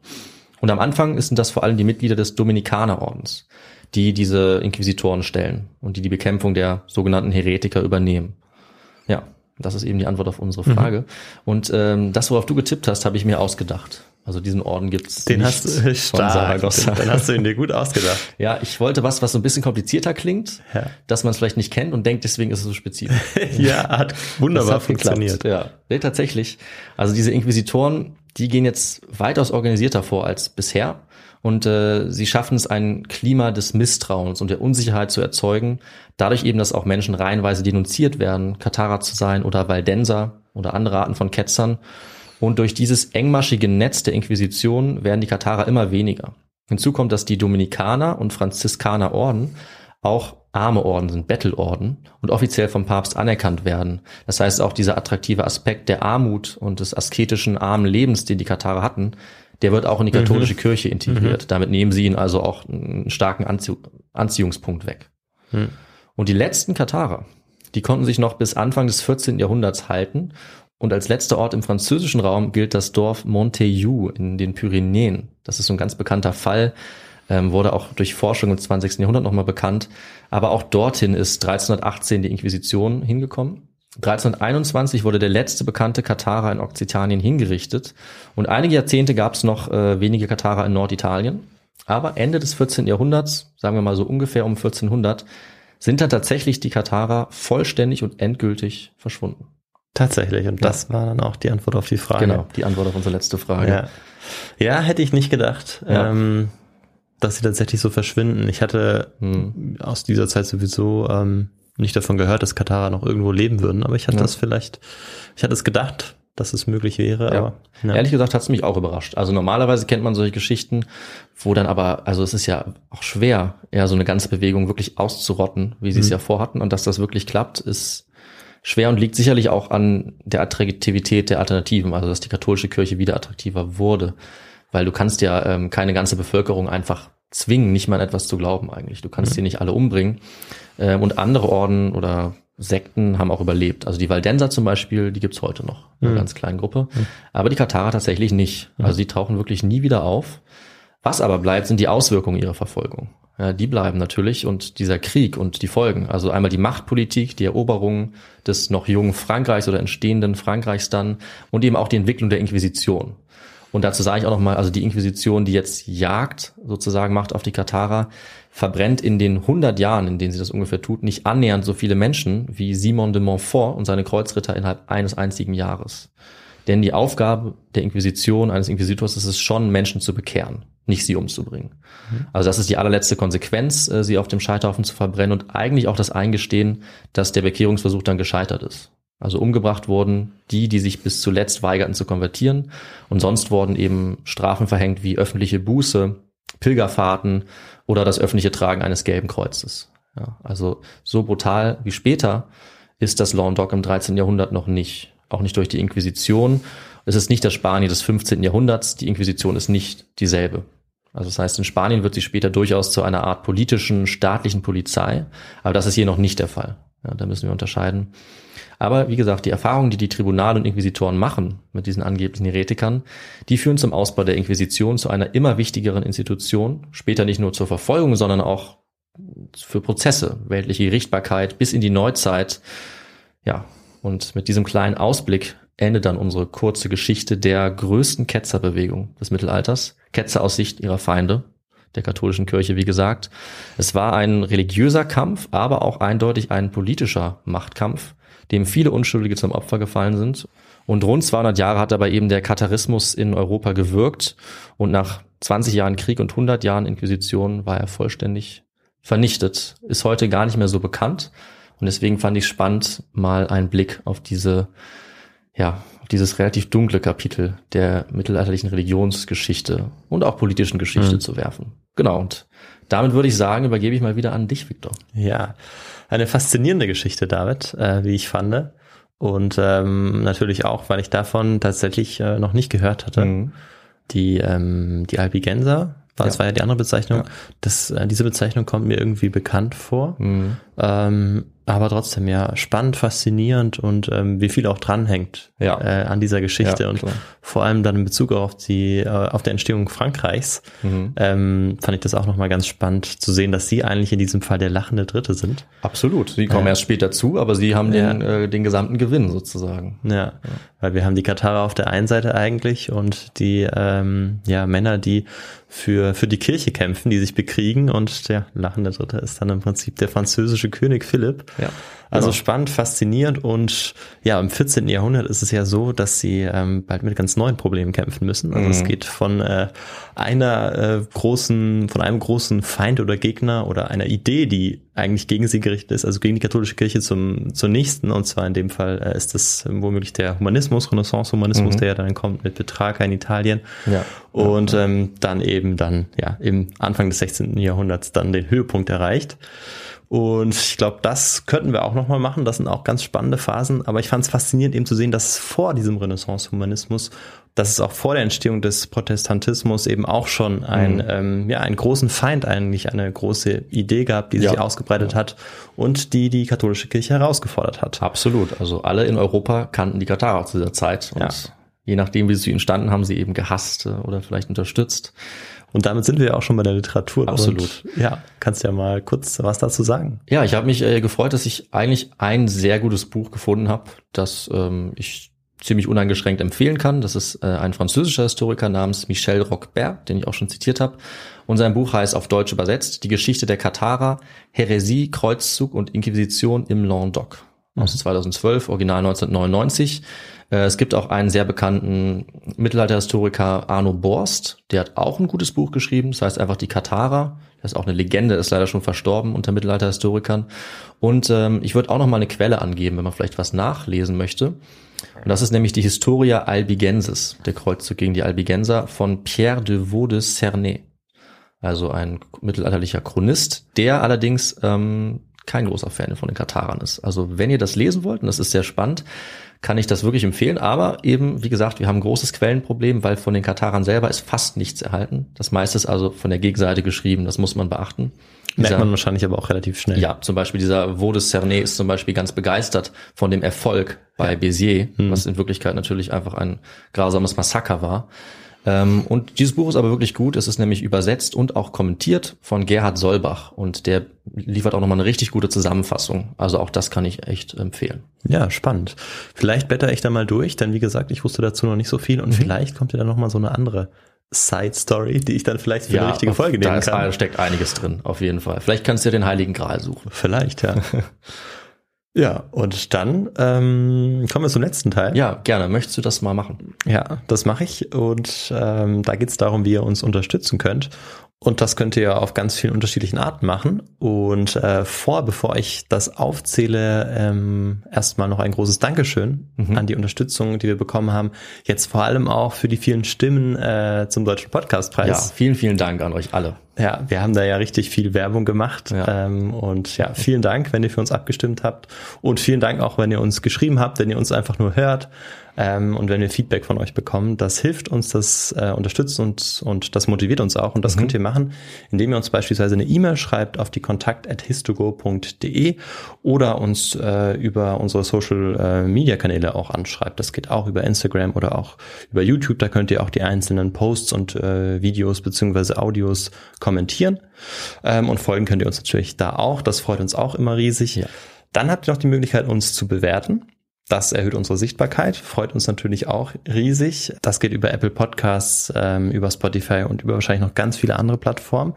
Speaker 5: Und am Anfang sind das vor allem die Mitglieder des Dominikanerordens, die diese Inquisitoren stellen und die die Bekämpfung der sogenannten Heretiker übernehmen. Ja, das ist eben die Antwort auf unsere Frage. Und ähm, das, worauf du getippt hast, habe ich mir ausgedacht. Also diesen Orden gibt's
Speaker 4: Den hast du <laughs> stark.
Speaker 5: Saragossa.
Speaker 4: Dann hast du ihn dir gut ausgedacht. <laughs>
Speaker 5: Ja, ich wollte was, was so ein bisschen komplizierter klingt,
Speaker 4: Ja.
Speaker 5: dass man es vielleicht nicht kennt und denkt, deswegen ist es so spezifisch. <laughs>
Speaker 4: ja, hat wunderbar
Speaker 5: hat geklappt,
Speaker 4: funktioniert.
Speaker 5: Ja, nee, tatsächlich. Also diese Inquisitoren, die gehen jetzt weitaus organisierter vor als bisher und äh, sie schaffen es, ein Klima des Misstrauens und der Unsicherheit zu erzeugen, dadurch eben, dass auch Menschen reihenweise denunziert werden, Katharer zu sein oder Waldenser oder andere Arten von Ketzern. Und durch dieses engmaschige Netz der Inquisition werden die Katharer immer weniger. Hinzu kommt, dass die Dominikaner und Franziskanerorden auch arme Orden sind, Bettelorden und offiziell vom Papst anerkannt werden. Das heißt, auch dieser attraktive Aspekt der Armut und des asketischen armen Lebens, den die Katharer hatten, der wird auch in die katholische Kirche integriert. Damit nehmen sie ihn also auch einen starken Anzie Anziehungspunkt weg. Und die letzten Katharer, die konnten sich noch bis Anfang des 14. Jahrhunderts halten. Und als letzter Ort im französischen Raum gilt das Dorf Montaigu in den Pyrenäen. Das ist so ein ganz bekannter Fall, ähm, wurde auch durch Forschung im 20. Jahrhundert nochmal bekannt. Aber auch dorthin ist 1318 die Inquisition hingekommen. 1321 wurde der letzte bekannte Katharer in Okzitanien hingerichtet. Und einige Jahrzehnte gab es noch äh, wenige Katharer in Norditalien. Aber Ende des 14. Jahrhunderts, sagen wir mal so ungefähr um 1400, sind dann tatsächlich die Katharer vollständig und endgültig verschwunden.
Speaker 4: Tatsächlich. Und das war dann auch die Antwort auf die Frage.
Speaker 5: Genau, die Antwort auf unsere letzte Frage.
Speaker 4: Ja, ja hätte ich nicht gedacht,
Speaker 5: Ja.
Speaker 4: ähm, dass sie tatsächlich so verschwinden. Ich hatte
Speaker 5: Hm.
Speaker 4: aus dieser Zeit sowieso ähm, nicht davon gehört, dass Katharer noch irgendwo leben würden, aber ich hatte
Speaker 5: Ja.
Speaker 4: das vielleicht, ich hatte es gedacht, dass es möglich wäre,
Speaker 5: Ja.
Speaker 4: aber ja.
Speaker 5: Ehrlich gesagt hat es mich auch überrascht. Also normalerweise kennt man solche Geschichten, wo dann aber, also es ist ja auch schwer, eher so eine ganze Bewegung wirklich auszurotten, wie sie es ja vorhatten. Und dass das wirklich klappt, ist schwer und liegt sicherlich auch an der Attraktivität der Alternativen, also dass die katholische Kirche wieder attraktiver wurde. Weil du kannst ja ähm, keine ganze Bevölkerung einfach zwingen, nicht mal an etwas zu glauben eigentlich. Du kannst die nicht alle umbringen. Ähm, und andere Orden oder Sekten haben auch überlebt. Also die Waldenser zum Beispiel, die gibt's heute noch, in einer ganz kleinen Gruppe. Aber die Katharer tatsächlich nicht. Also die tauchen wirklich nie wieder auf. Was aber bleibt, sind die Auswirkungen ihrer Verfolgung. Ja, die bleiben natürlich und dieser Krieg und die Folgen. Also einmal die Machtpolitik, die Eroberung des noch jungen Frankreichs oder entstehenden Frankreichs dann und eben auch die Entwicklung der Inquisition. Und dazu sage ich auch nochmal, also die Inquisition, die jetzt Jagd sozusagen macht auf die Katharer, verbrennt in den 100 Jahren, in denen sie das ungefähr tut, nicht annähernd so viele Menschen wie Simon de Montfort und seine Kreuzritter innerhalb eines einzigen Jahres. Denn die Aufgabe der Inquisition, eines Inquisitors, ist es schon, Menschen zu bekehren, nicht sie umzubringen. Also das ist die allerletzte Konsequenz, äh, sie auf dem Scheiterhaufen zu verbrennen und eigentlich auch das Eingestehen, dass der Bekehrungsversuch dann gescheitert ist. Also umgebracht wurden die, die sich bis zuletzt weigerten zu konvertieren und sonst wurden eben Strafen verhängt wie öffentliche Buße, Pilgerfahrten oder das öffentliche Tragen eines gelben Kreuzes. Ja, also so brutal wie später ist das Languedoc im 13. Jahrhundert noch nicht. Auch nicht durch die Inquisition. Es ist nicht das Spanien des 15. Jahrhunderts. Die Inquisition ist nicht dieselbe. Also das heißt, in Spanien wird sie später durchaus zu einer Art politischen, staatlichen Polizei. Aber das ist hier noch nicht der Fall. Ja, da müssen wir unterscheiden. Aber wie gesagt, die Erfahrungen, die die Tribunale und Inquisitoren machen mit diesen angeblichen Heretikern, die führen zum Ausbau der Inquisition zu einer immer wichtigeren Institution, später nicht nur zur Verfolgung, sondern auch für Prozesse, weltliche Gerichtbarkeit bis in die Neuzeit. Ja, und mit diesem kleinen Ausblick endet dann unsere kurze Geschichte der größten Ketzerbewegung des Mittelalters. Ketzer aus Sicht ihrer Feinde, der katholischen Kirche, wie gesagt. Es war ein religiöser Kampf, aber auch eindeutig ein politischer Machtkampf, dem viele Unschuldige zum Opfer gefallen sind. Und rund 200 Jahre hat dabei eben der Katharismus in Europa gewirkt und nach 20 Jahren Krieg und 100 Jahren Inquisition war er vollständig vernichtet. Ist heute gar nicht mehr so bekannt und deswegen fand ich spannend, mal einen Blick auf diese, ja, auf dieses relativ dunkle Kapitel der mittelalterlichen Religionsgeschichte und auch politischen Geschichte
Speaker 4: Mhm.
Speaker 5: zu werfen. Genau und damit würde ich sagen, übergebe ich mal wieder an dich, Viktor.
Speaker 4: Ja, eine faszinierende Geschichte, David, äh, wie ich fand. Und ähm, natürlich auch, weil ich davon tatsächlich äh, noch nicht gehört hatte.
Speaker 5: Mhm.
Speaker 4: Die, ähm, die Albigenser, war, das
Speaker 5: Ja.
Speaker 4: war ja die andere Bezeichnung.
Speaker 5: Ja.
Speaker 4: Das, äh, diese Bezeichnung kommt mir irgendwie bekannt vor.
Speaker 5: Mhm.
Speaker 4: Ähm, aber trotzdem ja spannend, faszinierend und ähm, wie viel auch dranhängt
Speaker 5: Ja.
Speaker 4: äh, an dieser Geschichte
Speaker 5: Ja,
Speaker 4: und vor allem dann in Bezug auf die äh, auf der Entstehung Frankreichs
Speaker 5: Mhm.
Speaker 4: ähm, fand ich das auch nochmal ganz spannend zu sehen, dass sie eigentlich in diesem Fall der lachende Dritte sind.
Speaker 5: Absolut. Sie kommen
Speaker 4: Ja.
Speaker 5: erst später zu, aber sie haben
Speaker 4: Ja.
Speaker 5: den, äh, den gesamten Gewinn sozusagen.
Speaker 4: Ja, weil wir haben die Katarer auf der einen Seite eigentlich und die ähm, ja, Männer, die für, für die Kirche kämpfen, die sich bekriegen und der lachende Dritte ist dann im Prinzip der französische König Philipp.
Speaker 5: Ja.
Speaker 4: Also
Speaker 5: Genau.
Speaker 4: spannend, faszinierend und ja, im 14. Jahrhundert ist es ja so, dass sie ähm, bald mit ganz neuen Problemen kämpfen müssen. Also es
Speaker 5: Mhm.
Speaker 4: geht von äh, einer äh, großen, von einem großen Feind oder Gegner oder einer Idee, die eigentlich gegen sie gerichtet ist, also gegen die katholische Kirche zum zur nächsten. Und zwar in dem Fall äh, ist das womöglich der Humanismus, Renaissance-Humanismus,
Speaker 5: Mhm.
Speaker 4: der ja dann kommt mit Petrarca in Italien.
Speaker 5: Ja.
Speaker 4: Und ähm, dann eben dann, ja, im Anfang des 16. Jahrhunderts dann den Höhepunkt erreicht. Und ich glaube, das könnten wir auch nochmal machen. Das sind auch ganz spannende Phasen. Aber ich fand es faszinierend eben zu sehen, dass es vor diesem Renaissance-Humanismus, dass es auch vor der Entstehung des Protestantismus eben auch schon ein,
Speaker 5: Mhm.
Speaker 4: ähm, ja, einen großen Feind eigentlich, eine große Idee gab, die
Speaker 5: Ja.
Speaker 4: sich ausgebreitet hat und die die katholische Kirche herausgefordert hat.
Speaker 5: Absolut. Also alle in Europa kannten die Katarer zu dieser Zeit. Und
Speaker 4: Ja.
Speaker 5: je nachdem, wie sie zu ihnen standen, haben sie eben gehasst äh, oder vielleicht unterstützt.
Speaker 4: Und damit sind wir ja auch schon bei der Literatur.
Speaker 5: Absolut.
Speaker 4: Und, ja, kannst ja mal kurz was dazu sagen.
Speaker 5: Ja, ich habe mich äh, gefreut, dass ich eigentlich ein sehr gutes Buch gefunden habe, das ähm, ich ziemlich uneingeschränkt empfehlen kann. Das ist äh, ein französischer Historiker namens Michel Roquebert, den ich auch schon zitiert habe. Und sein Buch heißt auf Deutsch übersetzt Die Geschichte der Katarer, Häresie, Kreuzzug und Inquisition im Languedoc. Aus 2012, Original 1999. Äh, Es gibt auch einen sehr bekannten Mittelalterhistoriker Arno Borst, der hat auch ein gutes Buch geschrieben, das heißt einfach die Katarer. Das ist auch eine Legende, ist leider schon verstorben unter Mittelalterhistorikern. Und ähm, ich würde auch noch mal eine Quelle angeben, wenn man vielleicht was nachlesen möchte. Und das ist nämlich die Historia Albigensis, der Kreuzzug gegen die Albigenser von Pierre de Vaux de Cernay. Also ein mittelalterlicher Chronist, der allerdings ähm, kein großer Fan von den Katarern ist. Also wenn ihr das lesen wollt, und das ist sehr spannend, kann ich das wirklich empfehlen. Aber eben, wie gesagt, wir haben ein großes Quellenproblem, weil von den Katarern selber ist fast nichts erhalten. Das meiste ist also von der Gegenseite geschrieben, das muss man beachten.
Speaker 4: Merkt
Speaker 5: Dieser-
Speaker 4: man wahrscheinlich aber auch relativ schnell.
Speaker 5: ja, zum Beispiel dieser Vaudes Cernay ist zum Beispiel ganz begeistert von dem Erfolg bei Béziers, was in Wirklichkeit natürlich einfach ein grausames Massaker war. Ähm, und dieses Buch ist aber wirklich gut. Es ist nämlich übersetzt und auch kommentiert von Gerhard Solbach und der liefert auch nochmal eine richtig gute Zusammenfassung. Also auch das kann ich echt empfehlen.
Speaker 4: Ja, spannend. Vielleicht blätter ich da mal durch, denn wie gesagt, ich wusste dazu noch nicht so viel
Speaker 5: Mhm.
Speaker 4: und vielleicht kommt ja dann noch mal so eine andere Side Story, die ich dann vielleicht für eine richtige Folge
Speaker 5: da
Speaker 4: nehmen
Speaker 5: ist,
Speaker 4: kann.
Speaker 5: steckt einiges drin, auf jeden Fall. Vielleicht kannst du dir den Heiligen Gral suchen.
Speaker 4: Vielleicht, ja. <laughs> ja, und dann ähm, kommen wir zum letzten Teil.
Speaker 5: Ja, gerne. Möchtest du das mal machen?
Speaker 4: Ja, das mache ich und ähm, da geht es darum, wie ihr uns unterstützen könnt. Und das könnt ihr auf ganz vielen unterschiedlichen Arten machen. Und äh, vor, bevor ich das aufzähle, ähm, erstmal noch ein großes Dankeschön
Speaker 5: Mhm.
Speaker 4: an die Unterstützung, die wir bekommen haben. Jetzt vor allem auch für die vielen Stimmen äh, zum Deutschen
Speaker 5: Ja,
Speaker 4: Podcastpreis.
Speaker 5: vielen, vielen Dank an euch alle.
Speaker 4: Ja, wir haben da ja richtig viel Werbung gemacht.
Speaker 5: Ja.
Speaker 4: Ähm, und ja, vielen Dank, wenn ihr für uns abgestimmt habt. Und vielen Dank auch, wenn ihr uns geschrieben habt, wenn ihr uns einfach nur hört. Ähm, und wenn wir Feedback von euch bekommen, das hilft uns, das äh, unterstützt uns und das motiviert uns auch. Und das mhm. könnt ihr machen, indem ihr uns beispielsweise eine E-Mail schreibt auf die kontakt.histogo.de oder uns äh, über unsere Social äh, Media Kanäle auch anschreibt. Das geht auch über Instagram oder auch über YouTube. Da könnt ihr auch die einzelnen Posts und äh, Videos beziehungsweise Audios kommentieren. Ähm, und folgen könnt ihr uns natürlich da auch. Das freut uns auch immer riesig. Ja. Dann habt ihr noch die Möglichkeit, uns zu bewerten. Das erhöht unsere Sichtbarkeit, freut uns natürlich auch riesig. Das geht über Apple Podcasts, ähm, über Spotify und über wahrscheinlich noch ganz viele andere Plattformen,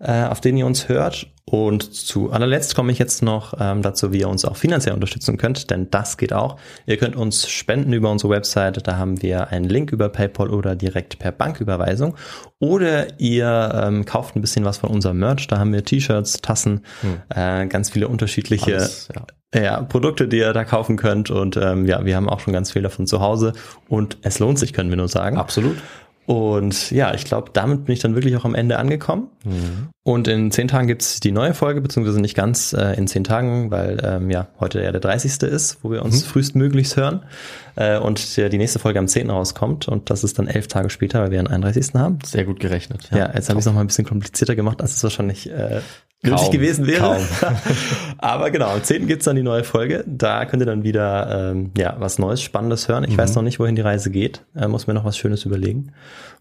Speaker 4: äh, auf denen ihr uns hört. Und zu allerletzt komme ich jetzt noch ähm, dazu, wie ihr uns auch finanziell unterstützen könnt, denn das geht auch. Ihr könnt uns spenden über unsere Website, da haben wir einen Link über PayPal oder direkt per Banküberweisung. Oder ihr ähm, kauft ein bisschen was von unserem Merch, da haben wir T-Shirts, Tassen, hm. äh, ganz viele unterschiedliche Alles, ja ja, Produkte, die ihr da kaufen könnt. Und ähm, ja, wir haben auch schon ganz viel davon zu Hause. Und es lohnt sich, können wir nur sagen.
Speaker 5: Absolut.
Speaker 4: Und ja, ich glaube, damit bin ich dann wirklich auch am Ende angekommen. Mhm. Und in zehn Tagen gibt's die neue Folge, beziehungsweise nicht ganz äh, in zehn Tagen, weil ähm, ja heute ja der 30. ist, wo wir uns mhm. frühestmöglichst hören. Äh, und der, die nächste Folge am 10. rauskommt. Und das ist dann elf Tage später, weil wir einen 31. haben.
Speaker 5: Sehr gut gerechnet.
Speaker 4: Ja, ja jetzt habe ich es nochmal ein bisschen komplizierter gemacht, als es wahrscheinlich äh, nötig gewesen wäre. <laughs> Aber genau, am 10. gibt's dann die neue Folge. Da könnt ihr dann wieder ähm, ja was Neues, Spannendes hören. Ich mhm. weiß noch nicht, wohin die Reise geht. Äh, muss mir noch was Schönes überlegen.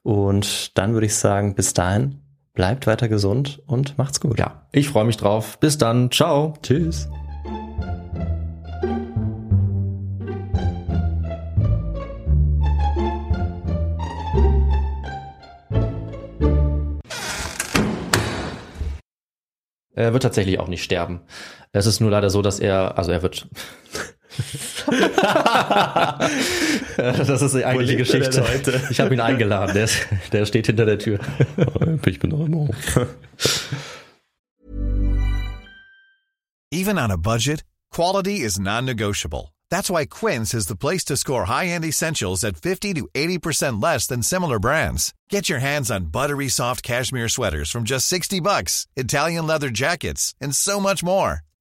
Speaker 4: Und dann würde ich sagen, bis dahin, bleibt weiter gesund und macht's gut.
Speaker 5: Ja, ich freue mich drauf. Bis dann. Ciao.
Speaker 4: Tschüss.
Speaker 5: Er wird tatsächlich auch nicht sterben. Es ist nur leider so, dass er, also er wird. Das ist die eigentliche Geschichte. Ich habe ihn eingeladen. Der, ist, der steht hinter der Tür. <laughs>
Speaker 4: ich bin auch immer.
Speaker 6: Even on a budget, quality is non-negotiable. That's why Quince is the place to score high-end essentials at 50 to 80% less than similar brands. Get your hands on buttery soft cashmere sweaters from just 60 bucks, Italian leather jackets, and so much more.